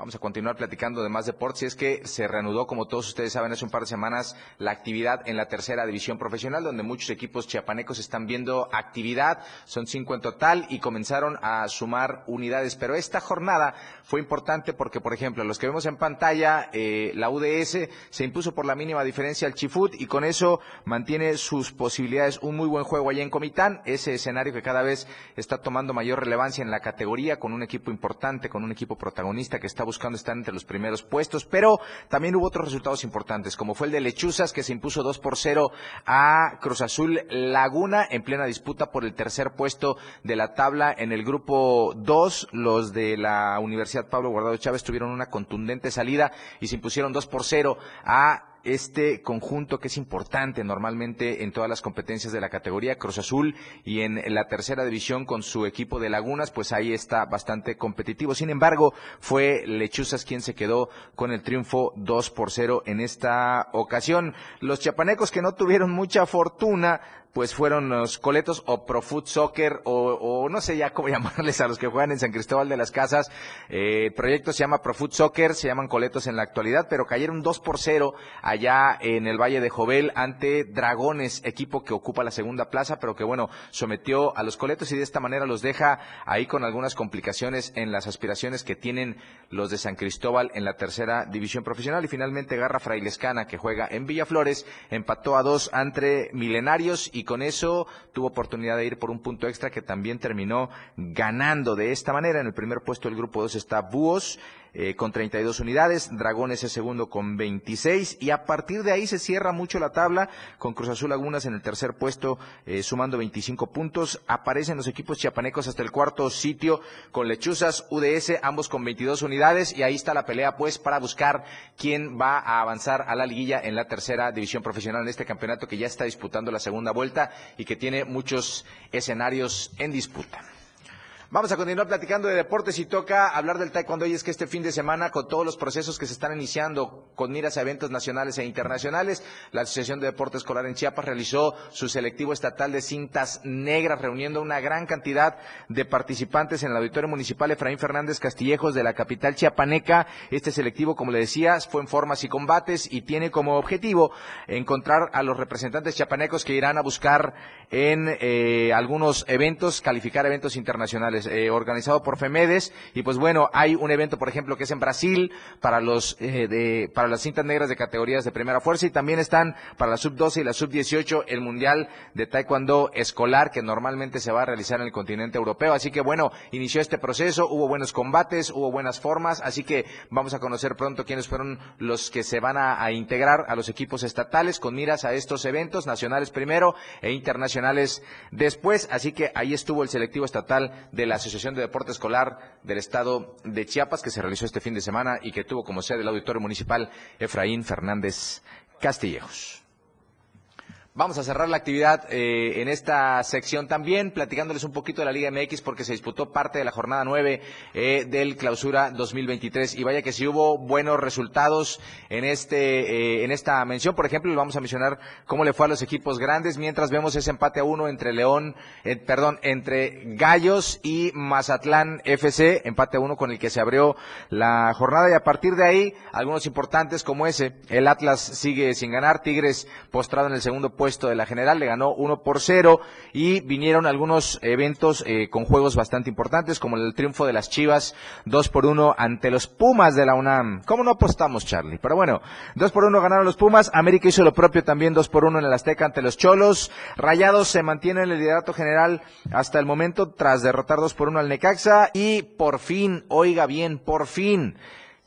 Vamos a continuar platicando de más deportes. Y es que se reanudó, como todos ustedes saben, hace un par de semanas la actividad en la tercera división profesional, donde muchos equipos chiapanecos están viendo actividad. Son cinco en total y comenzaron a sumar unidades. Pero esta jornada fue importante porque, por ejemplo, los que vemos en pantalla, eh, la UDS se impuso por la mínima diferencia al Chifut y con eso mantiene sus posibilidades. Un muy buen juego allá en Comitán, ese escenario que cada vez está tomando mayor relevancia en la categoría, con un equipo importante, con un equipo protagonista que está buscando estar entre los primeros puestos, pero también hubo otros resultados importantes, como fue el de Lechuzas, que se impuso 2 por 0 a Cruz Azul Laguna en plena disputa por el tercer puesto de la tabla en el grupo 2. Los de la Universidad Pablo Guardado Chávez tuvieron una contundente salida y se impusieron 2 por 0 a este conjunto que es importante normalmente en todas las competencias de la categoría Cruz Azul y en la tercera división con su equipo de Lagunas, pues ahí está bastante competitivo. Sin embargo, fue Lechuzas quien se quedó con el triunfo 2 por 0 en esta ocasión. Los chapanecos que no tuvieron mucha fortuna pues fueron los coletos o Pro Foot Soccer o, no sé ya cómo llamarles a los que juegan en San Cristóbal de las Casas. Eh, el proyecto se llama Pro Foot Soccer, se llaman coletos en la actualidad, pero cayeron 2 por 0 allá en el Valle de Jovel ante Dragones, equipo que ocupa la segunda plaza, pero que bueno, sometió a los coletos y de esta manera los deja ahí con algunas complicaciones en las aspiraciones que tienen los de San Cristóbal en la tercera división profesional y finalmente Garra Frailescana que juega en Villaflores empató a dos entre Milenarios y con eso tuvo oportunidad de ir por un punto extra que también terminó ganando de esta manera. En el primer puesto del grupo 2 está Búhos eh, con 32 unidades, Dragones es segundo con 26 y a partir de ahí se cierra mucho la tabla con Cruz Azul Lagunas en el tercer puesto eh, sumando 25 puntos. Aparecen los equipos chiapanecos hasta el cuarto sitio con Lechuzas, UDS, ambos con 22 unidades y ahí está la pelea pues para buscar quién va a avanzar a la liguilla en la tercera división profesional en este campeonato que ya está disputando la segunda vuelta y que tiene muchos escenarios en disputa. Vamos a continuar platicando de deportes y toca hablar del taekwondo y es que este fin de semana con todos los procesos que se están iniciando con miras a eventos nacionales e internacionales, la Asociación de Deporte Escolar en Chiapas realizó su selectivo estatal de cintas negras reuniendo una gran cantidad de participantes en el Auditorio Municipal Efraín Fernández Castillejos de la capital chiapaneca. Este selectivo, como le decía, fue en formas y combates y tiene como objetivo encontrar a los representantes chiapanecos que irán a buscar en eh, algunos eventos, calificar eventos internacionales. Eh, organizado por FEMEDES. Y pues bueno, hay un evento, por ejemplo, que es en Brasil para los eh, de, para las cintas negras de categorías de primera fuerza y también están para la sub-12 y la sub-18 el Mundial de Taekwondo escolar que normalmente se va a realizar en el continente europeo. Así que bueno, inició este proceso, hubo buenos combates, hubo buenas formas, así que vamos a conocer pronto quiénes fueron los que se van a, a integrar a los equipos estatales con miras a estos eventos nacionales primero e internacionales después. Así que ahí estuvo el selectivo estatal de la Asociación de Deporte Escolar del Estado de Chiapas, que se realizó este fin de semana y que tuvo como sede el Auditorio Municipal Efraín Fernández Castillejos. Vamos a cerrar la actividad eh, en esta sección también, platicándoles un poquito de la Liga MX porque se disputó parte de la jornada 9 eh, del Clausura 2023 y vaya que si hubo buenos resultados en este eh, en esta mención. Por ejemplo, vamos a mencionar cómo le fue a los equipos grandes. Mientras vemos ese empate a uno entre León, perdón, entre Gallos y Mazatlán FC, empate a uno con el que se abrió la jornada. Y a partir de ahí algunos importantes como ese, el Atlas sigue sin ganar, Tigres postrado en el segundo puesto de la general, le ganó 1 por 0 y vinieron algunos eventos eh, con juegos bastante importantes, como el triunfo de las Chivas 2 por 1 ante los Pumas de la UNAM. ¿Cómo no apostamos, Charlie? Pero bueno, 2 por 1 ganaron los Pumas, América hizo lo propio también 2 por 1 en el Azteca ante los Cholos, Rayados se mantiene en el liderato general hasta el momento tras derrotar 2 por 1 al Necaxa y por fin, oiga bien, por fin,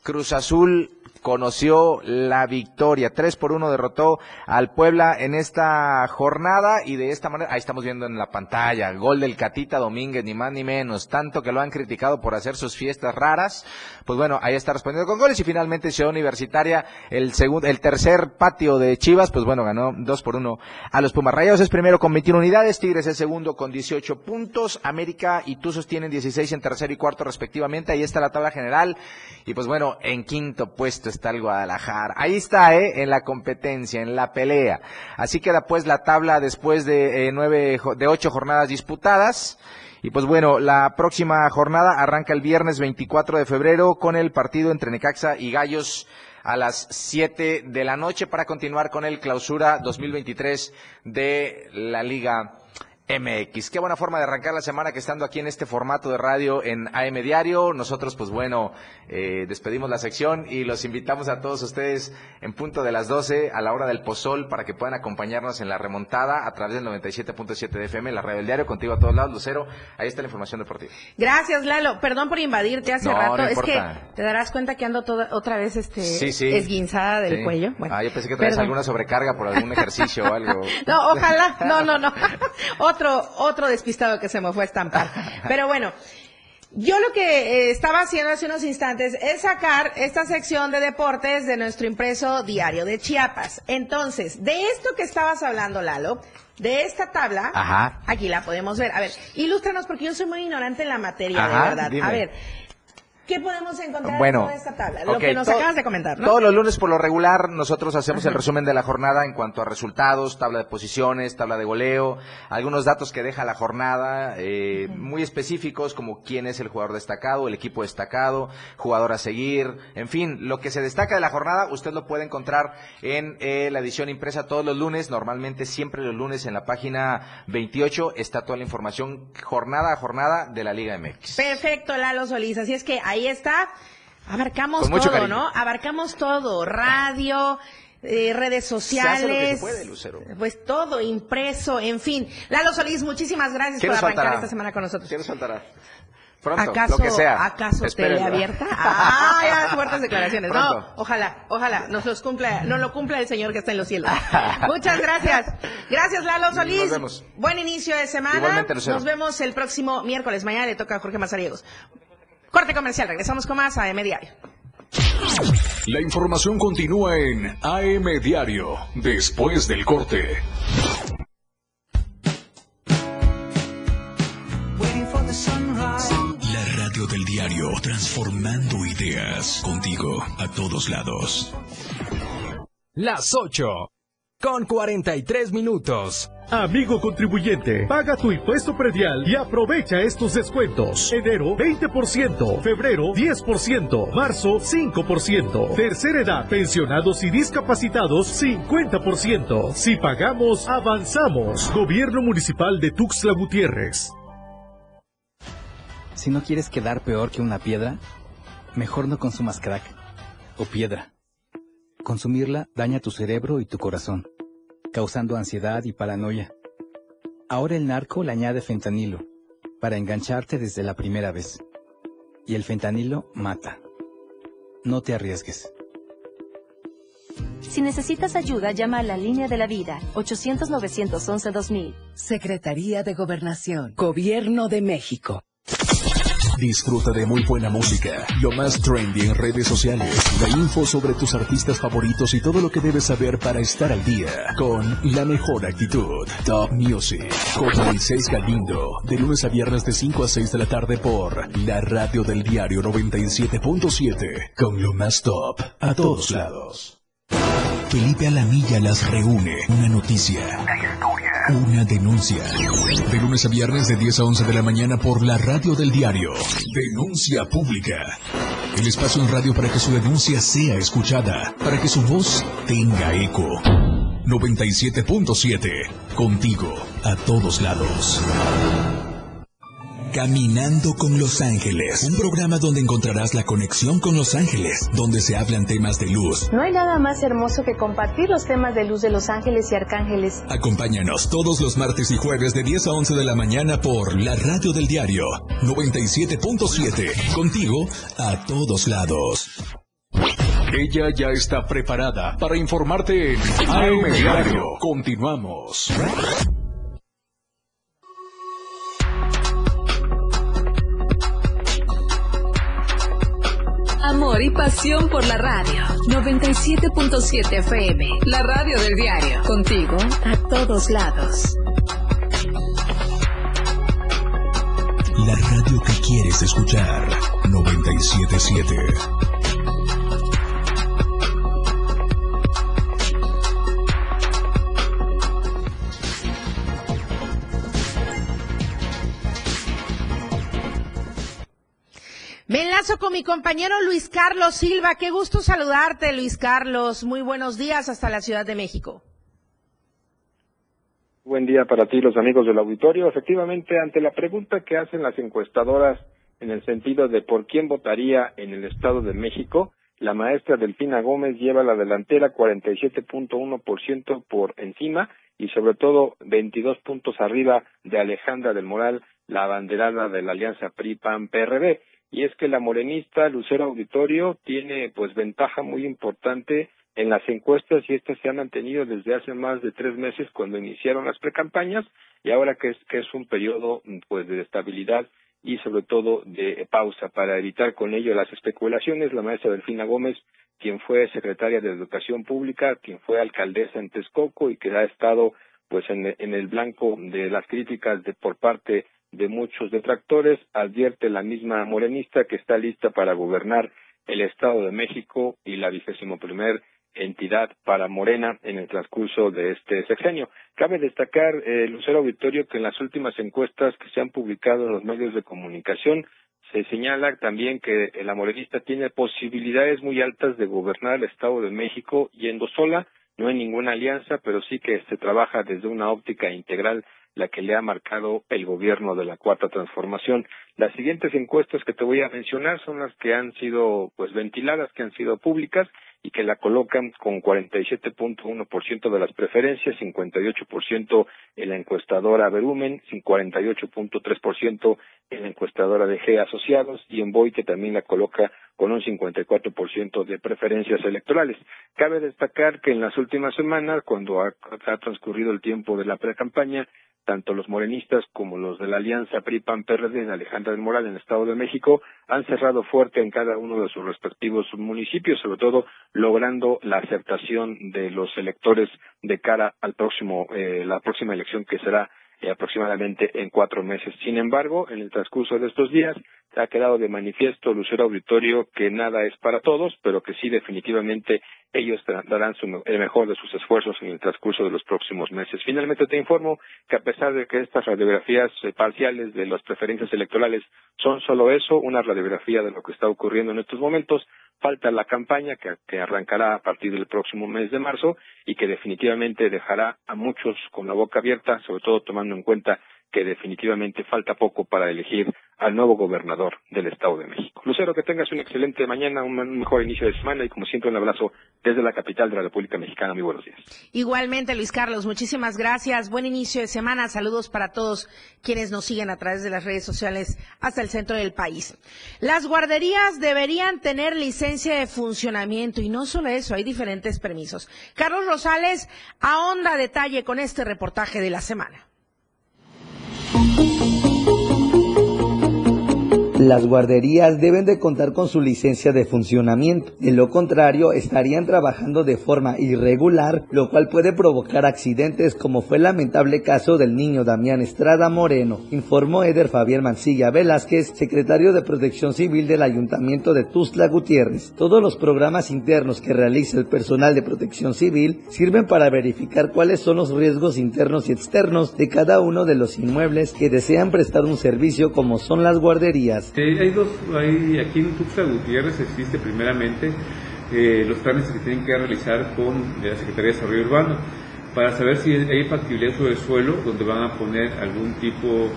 Cruz Azul conoció la victoria. 3 por 1 derrotó al Puebla en esta jornada y de esta manera, ahí estamos viendo en la pantalla, gol del Catita Domínguez, ni más ni menos, tanto que lo han criticado por hacer sus fiestas raras, pues bueno, ahí está respondiendo con goles y finalmente Ciudad Universitaria, el segundo, el tercer patio de Chivas, pues bueno, ganó 2 por 1 a los Pumas Rayados, es primero con 21 unidades, Tigres es segundo con 18 puntos, América y Tuzos tienen 16 en tercero y cuarto respectivamente, ahí está la tabla general y pues bueno, en quinto puesto está el Guadalajara. Ahí está, ¿eh? En la competencia, en la pelea. Así queda pues la tabla después de eh, nueve, de ocho jornadas disputadas. Y pues bueno, la próxima jornada arranca el viernes 24 de febrero con el partido entre Necaxa y Gallos a las 7 de la noche para continuar con el clausura 2023 de la Liga MX. Qué buena forma de arrancar la semana que estando aquí en este formato de radio en AM Diario. Nosotros, pues bueno, eh, despedimos la sección y los invitamos a todos ustedes en punto de las 12 a la hora del pozol para que puedan acompañarnos en la remontada a través del 97.7 de FM, la radio del diario, contigo a todos lados, Lucero. Ahí está la información deportiva. Gracias, Lalo. Perdón por invadirte hace No, rato. no es que te darás cuenta que ando toda, otra vez este Sí, sí. esguinzada del Sí. cuello. Bueno, ah, yo pensé que traías alguna sobrecarga por algún ejercicio o algo. No, ojalá. No, no, no. otro, otro despistado que se me fue a estampar. Pero bueno. Yo lo que eh, estaba haciendo hace unos instantes es sacar esta sección de deportes de nuestro impreso diario de Chiapas. Entonces, de esto que estabas hablando, Lalo, de esta tabla, Ajá. aquí la podemos ver. A ver, ilústranos porque yo soy muy ignorante en la materia, Ajá, de verdad. dime. A ver, ¿qué podemos encontrar Bueno, en toda esta tabla? Lo que nos acabas de comentar, ¿no? Todos los lunes por lo regular nosotros hacemos el resumen de la jornada en cuanto a resultados, tabla de posiciones, tabla de goleo, algunos datos que deja la jornada, eh, muy específicos como quién es el jugador destacado, el equipo destacado, jugador a seguir, en fin, lo que se destaca de la jornada usted lo puede encontrar en eh, la edición impresa todos los lunes, normalmente siempre los lunes en la página 28 está toda la información jornada a jornada de la Liga MX. Perfecto, Lalo Solís. Así es que ahí está. Abarcamos todo, cariño. ¿no? Abarcamos todo. Radio, eh, redes Se hace lo que sociales. se puede, Lucero. Pues todo, impreso, en fin. Lalo Solís, muchísimas gracias ¿Qué por arrancar esta semana con nosotros. ¿Qué nos faltará? Pronto, ¿Acaso, lo que sea. ¿acaso teleabierta? Ah, ya, fuertes declaraciones. No, ojalá, ojalá, nos los cumpla, nos lo cumpla el Señor que está en los cielos. Muchas gracias. Gracias, Lalo Solís. Nos vemos. Buen inicio de semana. Igualmente, Lucero. Nos vemos el próximo miércoles. Mañana le toca a Jorge Mazariegos. Corte comercial, regresamos con más a M Diario. La información continúa en AM Diario, después del corte. La radio del diario, transformando ideas contigo a todos lados. Las 8 con 43 minutos. Amigo contribuyente, paga tu impuesto predial y aprovecha estos descuentos. Enero 20%, febrero 10%, marzo 5%, tercera edad, pensionados y discapacitados 50%. Si pagamos, avanzamos. Gobierno Municipal de Tuxtla Gutiérrez. Si no quieres quedar peor que una piedra, mejor no consumas crack o piedra. Consumirla daña tu cerebro y tu corazón, causando ansiedad y paranoia. Ahora el narco le añade fentanilo para engancharte desde la primera vez. Y el fentanilo mata. No te arriesgues. Si necesitas ayuda, llama a la línea de la vida, 800-911-2000. Secretaría de Gobernación, Gobierno de México. Disfruta de muy buena música, lo más trendy en redes sociales, la info sobre tus artistas favoritos y todo lo que debes saber para estar al día con la mejor actitud. Top Music con Moisés Galindo, de lunes a viernes de 5 a 6 de la tarde por la radio del diario 97.7 con lo más top a todos lados. Felipe Alamilla las reúne. Una noticia. Una denuncia. De lunes a viernes de 10 a 11 de la mañana por la radio del diario. Denuncia pública. El espacio en radio para que su denuncia sea escuchada, para que su voz tenga eco. 97.7. Contigo, a todos lados. Caminando con Los Ángeles, un programa donde encontrarás la conexión con Los Ángeles, donde se hablan temas de luz. No hay nada más hermoso que compartir los temas de luz de Los Ángeles y Arcángeles. Acompáñanos todos los martes y jueves de 10 a 11 de la mañana por la radio del diario 97.7, contigo a todos lados. Ella ya está preparada para informarte en AM Diario. Continuamos. Amor y pasión por la radio. 97.7 FM. La radio del diario. Contigo a todos lados. La radio que quieres escuchar. 977. Enlazo con mi compañero Luis Carlos Silva. Qué gusto saludarte, Luis Carlos. Muy buenos días hasta la Ciudad de México. Buen día para ti, los amigos del auditorio. Efectivamente, ante la pregunta que hacen las encuestadoras en el sentido de por quién votaría en el Estado de México, la maestra Delfina Gómez lleva la delantera 47.1% por encima y sobre todo 22 puntos arriba de Alejandra del Moral, la abanderada de la Alianza PRI-PAN-PRD y es que la morenista Lucero Auditorio tiene pues ventaja muy importante en las encuestas y estas se han mantenido desde hace más de tres meses cuando iniciaron las precampañas y ahora que es que es un periodo pues de estabilidad y sobre todo de pausa. Para evitar con ello las especulaciones la maestra Delfina Gómez quien fue secretaria de Educación Pública quien fue alcaldesa en Texcoco y que ha estado pues en, en el blanco de las críticas de por parte de muchos detractores, advierte la misma morenista que está lista para gobernar el Estado de México y la vigésimo primer entidad para Morena en el transcurso de este sexenio. Cabe destacar, eh, Lucero Victorio, que en las últimas encuestas que se han publicado en los medios de comunicación se señala también que la morenista tiene posibilidades muy altas de gobernar el Estado de México yendo sola, no hay ninguna alianza, pero sí que se trabaja desde una óptica integral la que le ha marcado el gobierno de la cuarta transformación. Las siguientes encuestas que te voy a mencionar son las que han sido pues ventiladas, que han sido públicas y que la colocan con 47.1% de las preferencias, 58% en la encuestadora Verumen, 48.3% en la encuestadora de G Asociados y en Boite también la coloca con un 54% de preferencias electorales. Cabe destacar que en las últimas semanas, cuando ha, transcurrido el tiempo de la pre-campaña, tanto los morenistas como los de la alianza PRI-PAN-PRD de Alejandra del Moral en el Estado de México han cerrado fuerte en cada uno de sus respectivos municipios, sobre todo logrando la aceptación de los electores de cara al próximo, eh, la próxima elección que será eh, aproximadamente en cuatro meses. Sin embargo, en el transcurso de estos días ha quedado de manifiesto Lucero Auditorio que nada es para todos, pero que sí definitivamente ellos darán su, el mejor de sus esfuerzos en el transcurso de los próximos meses. Finalmente te informo que a pesar de que estas radiografías eh, parciales de las preferencias electorales son solo eso, una radiografía de lo que está ocurriendo en estos momentos, falta la campaña que, arrancará a partir del próximo mes de marzo y que definitivamente dejará a muchos con la boca abierta, sobre todo tomando en cuenta que definitivamente falta poco para elegir al nuevo gobernador del Estado de México. Lucero, que tengas una excelente mañana, un mejor inicio de semana y como siempre un abrazo desde la capital de la República Mexicana. Muy buenos días. Igualmente, Luis Carlos, muchísimas gracias. Buen inicio de semana. Saludos para todos quienes nos siguen a través de las redes sociales hasta el centro del país. Las guarderías deberían tener licencia de funcionamiento y no solo eso, hay diferentes permisos. Carlos Rosales ahonda detalle con este reportaje de la semana. Las guarderías deben de contar con su licencia de funcionamiento. De lo contrario, estarían trabajando de forma irregular, lo cual puede provocar accidentes como fue el lamentable caso del niño Damián Estrada Moreno, informó Eder Fabián Mancilla Velázquez, secretario de Protección Civil del Ayuntamiento de Tuzla Gutiérrez. Todos los programas internos que realiza el personal de protección civil sirven para verificar cuáles son los riesgos internos y externos de cada uno de los inmuebles que desean prestar un servicio como son las guarderías. Hay dos, hay, aquí en Tuxtla Gutiérrez existe primeramente eh, los trámites que tienen que realizar con la Secretaría de Desarrollo Urbano para saber si hay factibilidad sobre el suelo donde van a poner algún tipo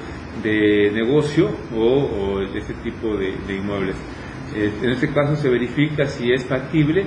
de negocio o, este tipo de, inmuebles. Eh, en este caso se verifica si es factible,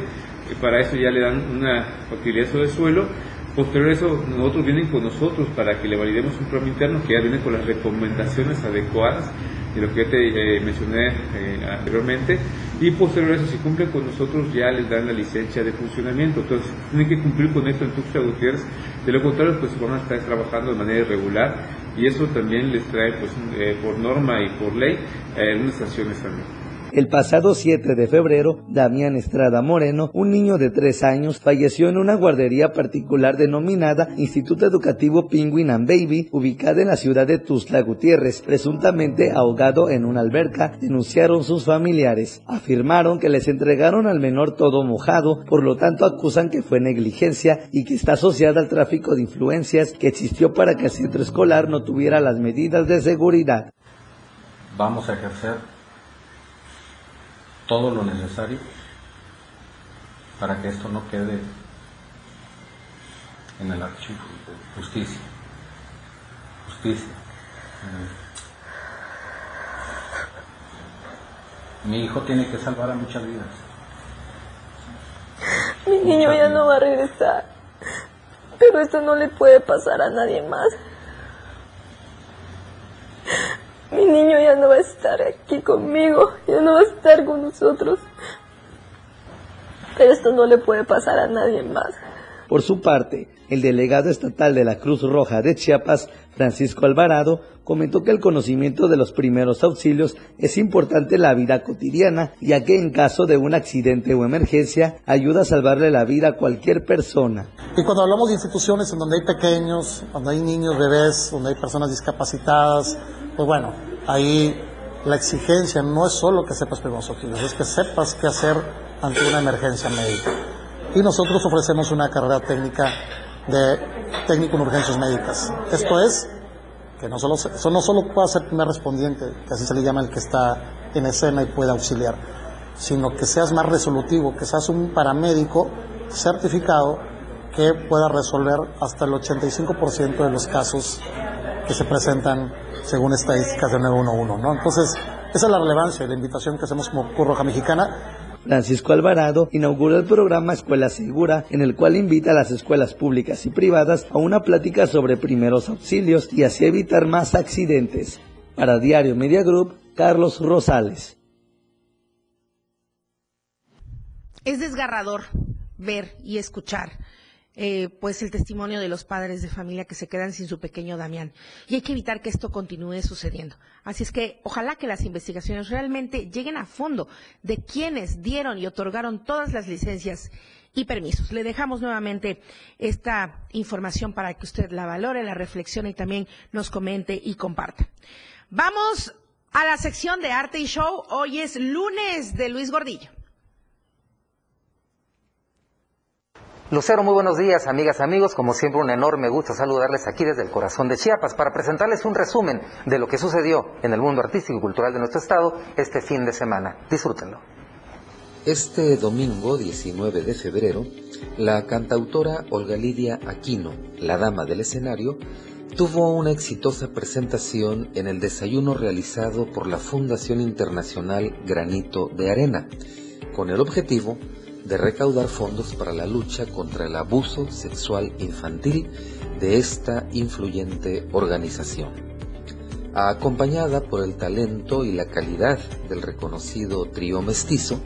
para eso ya le dan una factibilidad sobre el suelo Posterior a eso, nosotros vienen con nosotros para que le validemos un programa interno que ya viene con las recomendaciones adecuadas de lo que ya te eh, mencioné eh, anteriormente. Y posterior a eso, si cumplen con nosotros, ya les dan la licencia de funcionamiento. Entonces, tienen que cumplir con esto en Tuxtla Gutiérrez. De lo contrario, pues van a estar trabajando de manera irregular y eso también les trae, pues, eh, por norma y por ley, algunas sanciones también. El pasado 7 de febrero, Damián Estrada Moreno, un niño de 3 años, falleció en una guardería particular denominada Instituto Educativo Penguin and Baby, ubicada en la ciudad de Tuzla Gutiérrez, presuntamente ahogado en una alberca, denunciaron sus familiares. Afirmaron que les entregaron al menor todo mojado, por lo tanto acusan que fue negligencia y que está asociada al tráfico de influencias que existió para que el centro escolar no tuviera las medidas de seguridad. Vamos a ejercer todo lo necesario para que esto no quede en el archivo. Justicia. Justicia. Mi hijo tiene que salvar a muchas vidas. Mi niño ya no va a regresar. Pero esto no le puede pasar a nadie más. Mi niño ya no va a estar aquí conmigo, ya no va a estar con nosotros. Pero esto no le puede pasar a nadie más. Por su parte, el delegado estatal de la Cruz Roja de Chiapas, Francisco Alvarado, comentó que el conocimiento de los primeros auxilios es importante en la vida cotidiana, ya que en caso de un accidente o emergencia ayuda a salvarle la vida a cualquier persona. Y cuando hablamos de instituciones en donde hay pequeños, donde hay niños, bebés, donde hay personas discapacitadas, pues bueno, ahí la exigencia no es solo que sepas primeros auxilios, es que sepas qué hacer ante una emergencia médica. Y nosotros ofrecemos una carrera técnica de técnico en urgencias médicas. Esto es que no solo, no solo pueda ser primer respondiente, que así se le llama el que está en escena y puede auxiliar, sino que seas más resolutivo, que seas un paramédico certificado que pueda resolver hasta el 85% de los casos que se presentan según estadísticas de 911, ¿no? Entonces, esa es la relevancia y la invitación que hacemos como Cruz Roja Mexicana. Francisco Alvarado inauguró el programa Escuela Segura, en el cual invita a las escuelas públicas y privadas a una plática sobre primeros auxilios y así evitar más accidentes. Para Diario Media Group, Carlos Rosales. Es desgarrador ver y escuchar eh, pues el testimonio de los padres de familia que se quedan sin su pequeño Damián. Y hay que evitar que esto continúe sucediendo. Así es que ojalá que las investigaciones realmente lleguen a fondo de quienes dieron y otorgaron todas las licencias y permisos. Le dejamos nuevamente esta información para que usted la valore, la reflexione y también nos comente y comparta. Vamos a la sección de arte y show. Hoy es lunes de Luis Gordillo. Lucero, muy buenos días, amigas, amigos. Como siempre, un enorme gusto saludarles aquí desde el corazón de Chiapas para presentarles un resumen de lo que sucedió en el mundo artístico y cultural de nuestro estado este fin de semana. Disfrútenlo. Este domingo 19 de febrero, la cantautora Olga Lidia Aquino, la dama del escenario, tuvo una exitosa presentación en el desayuno realizado por la Fundación Internacional Granito de Arena, con el objetivo recaudar fondos para la lucha contra el abuso sexual infantil de esta influyente organización. Acompañada por el talento y la calidad del reconocido trío mestizo,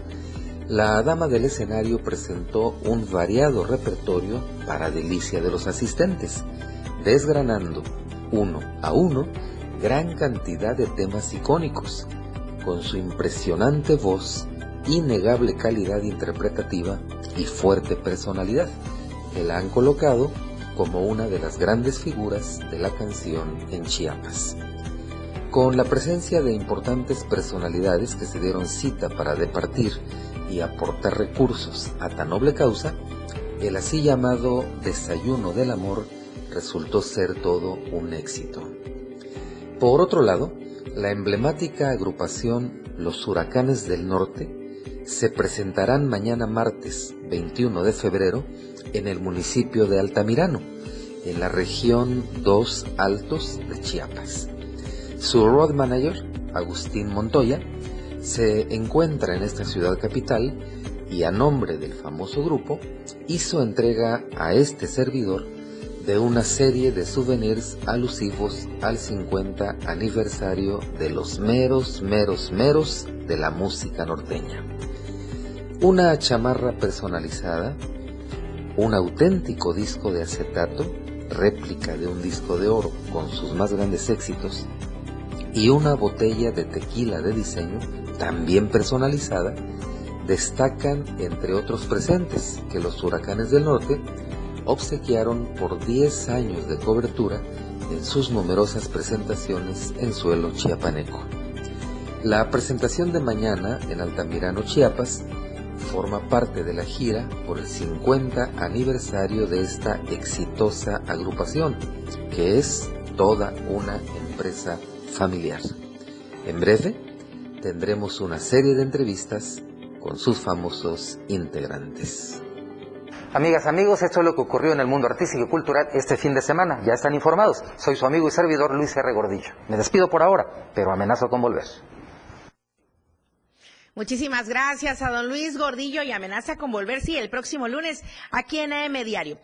la dama del escenario presentó un variado repertorio para delicia de los asistentes, desgranando uno a uno gran cantidad de temas icónicos con su impresionante voz, innegable calidad interpretativa y fuerte personalidad, que la han colocado como una de las grandes figuras de la canción en Chiapas. Con la presencia de importantes personalidades que se dieron cita para departir y aportar recursos a tan noble causa, el así llamado Desayuno del Amor resultó ser todo un éxito. Por otro lado, la emblemática agrupación Los Huracanes del Norte se presentarán mañana martes 21 de febrero en el municipio de Altamirano, en la región Dos Altos de Chiapas. Su road manager, Agustín Montoya, se encuentra en esta ciudad capital y a nombre del famoso grupo hizo entrega a este servidor de una serie de souvenirs alusivos al 50 aniversario de los meros, meros, meros de la música norteña. Una chamarra personalizada, un auténtico disco de acetato, réplica de un disco de oro con sus más grandes éxitos, y una botella de tequila de diseño, también personalizada, destacan entre otros presentes que los huracanes del norte obsequiaron por 10 años de cobertura en sus numerosas presentaciones en suelo chiapaneco. La presentación de mañana en Altamirano, Chiapas, forma parte de la gira por el 50 aniversario de esta exitosa agrupación, que es toda una empresa familiar. En breve tendremos una serie de entrevistas con sus famosos integrantes. Amigas, amigos, esto es lo que ocurrió en el mundo artístico y cultural este fin de semana. Ya están informados. Soy su amigo y servidor Luis R. Gordillo. Me despido por ahora, pero amenazo con volver. Muchísimas gracias a don Luis Gordillo y amenaza con volver, sí, el próximo lunes aquí en AM Diario.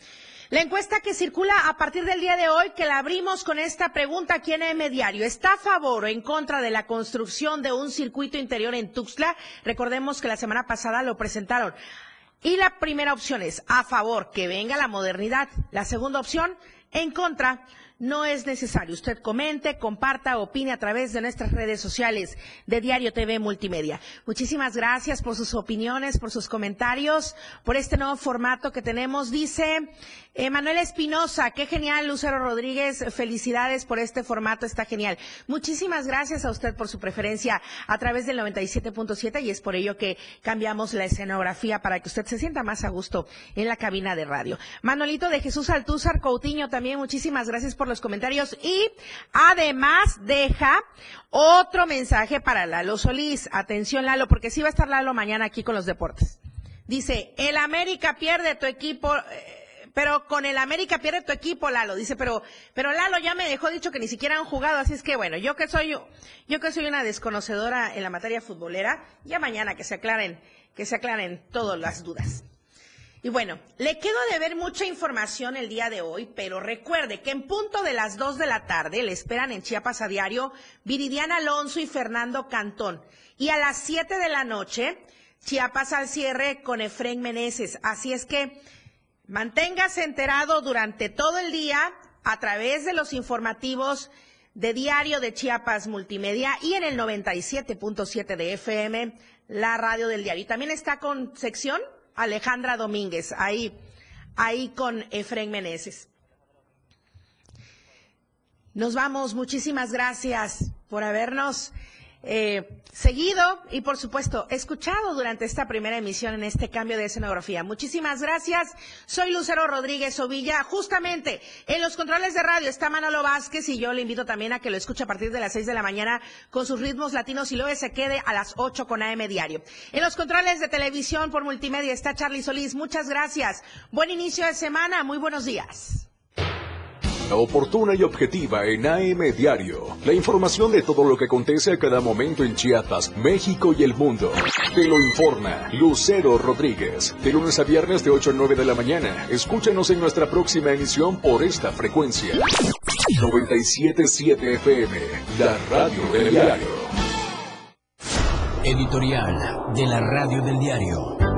La encuesta que circula a partir del día de hoy, que la abrimos con esta pregunta aquí en AM Diario, ¿está a favor o en contra de la construcción de un circuito interior en Tuxtla? Recordemos que la semana pasada lo presentaron. Y la primera opción es a favor, que venga la modernidad. La segunda opción, en contra, no es necesario. Usted comente, comparta, opine a través de nuestras redes sociales de Diario TV Multimedia. Muchísimas gracias por sus opiniones, por sus comentarios, por este nuevo formato que tenemos. Dice eh, Manuel Espinosa, qué genial, Lucero Rodríguez, felicidades por este formato, está genial. Muchísimas gracias a usted por su preferencia a través del 97.7 y es por ello que cambiamos la escenografía para que usted se sienta más a gusto en la cabina de radio. Manolito de Jesús Altúzar Coutinho, también muchísimas gracias por los comentarios y además deja otro mensaje para Lalo Solís. Atención Lalo, porque sí va a estar Lalo mañana aquí con los deportes. Dice, el América pierde tu equipo. Eh, pero con el América pierde tu equipo, Lalo. Dice, pero, pero Lalo ya me dejó dicho que ni siquiera han jugado, así es que bueno, yo que soy, yo que soy una desconocedora en la materia futbolera, ya mañana que se aclaren, que se aclaren todas las dudas. Y bueno, le quedo de ver mucha información el día de hoy, pero recuerde que en punto de las 2 de la tarde le esperan en Chiapas a diario Viridiana Alonso y Fernando Cantón. Y a las 7 de la noche, Chiapas al cierre con Efren Meneses. Así es que manténgase enterado durante todo el día a través de los informativos de Diario de Chiapas Multimedia y en el 97.7 de FM, la radio del diario. Y también está con sección Alejandra Domínguez, ahí, ahí con Efren Meneses. Nos vamos, muchísimas gracias por habernos eh, seguido y por supuesto escuchado durante esta primera emisión en este cambio de escenografía. Muchísimas gracias. Soy Lucero Rodríguez Ovilla. Justamente en los controles de radio está Manolo Vázquez y yo le invito también a que lo escuche a partir de las seis de la mañana con sus ritmos latinos y luego se quede a las ocho con AM Diario. En los controles de televisión por multimedia está Charlie Solís. Muchas gracias. Buen inicio de semana. Muy buenos días oportuna y objetiva en AM Diario. La información de todo lo que acontece a cada momento en Chiapas, México y el mundo. Te lo informa Lucero Rodríguez. De lunes a viernes de 8 a 9 de la mañana. Escúchanos en nuestra próxima emisión por esta frecuencia. 977 FM, la radio del diario. Editorial de la radio del diario.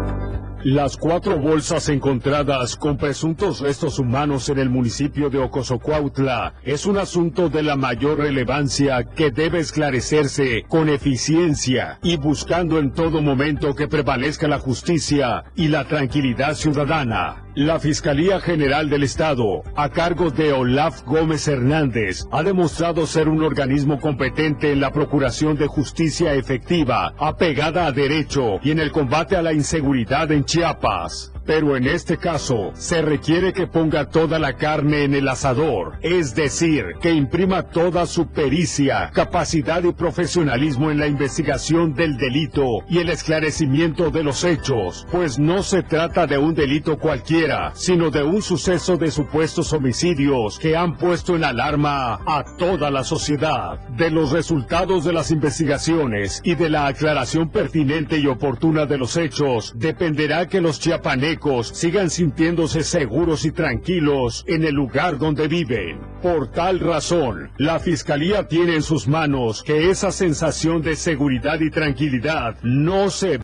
Las cuatro bolsas encontradas con presuntos restos humanos en el municipio de Ocosocuautla es un asunto de la mayor relevancia que debe esclarecerse con eficiencia y buscando en todo momento que prevalezca la justicia y la tranquilidad ciudadana. La Fiscalía General del Estado, a cargo de Olaf Gómez Hernández, ha demostrado ser un organismo competente en la procuración de justicia efectiva, apegada a derecho y en el combate a la inseguridad en Chiapas. Pero en este caso, se requiere que ponga toda la carne en el asador, es decir, que imprima toda su pericia, capacidad y profesionalismo en la investigación del delito y el esclarecimiento de los hechos, pues no se trata de un delito cualquiera, sino de un suceso de supuestos homicidios que han puesto en alarma a toda la sociedad. De los resultados de las investigaciones y de la aclaración pertinente y oportuna de los hechos, dependerá que los sigan sintiéndose seguros y tranquilos en el lugar donde viven. Por tal razón, la Fiscalía tiene en sus manos que esa sensación de seguridad y tranquilidad no se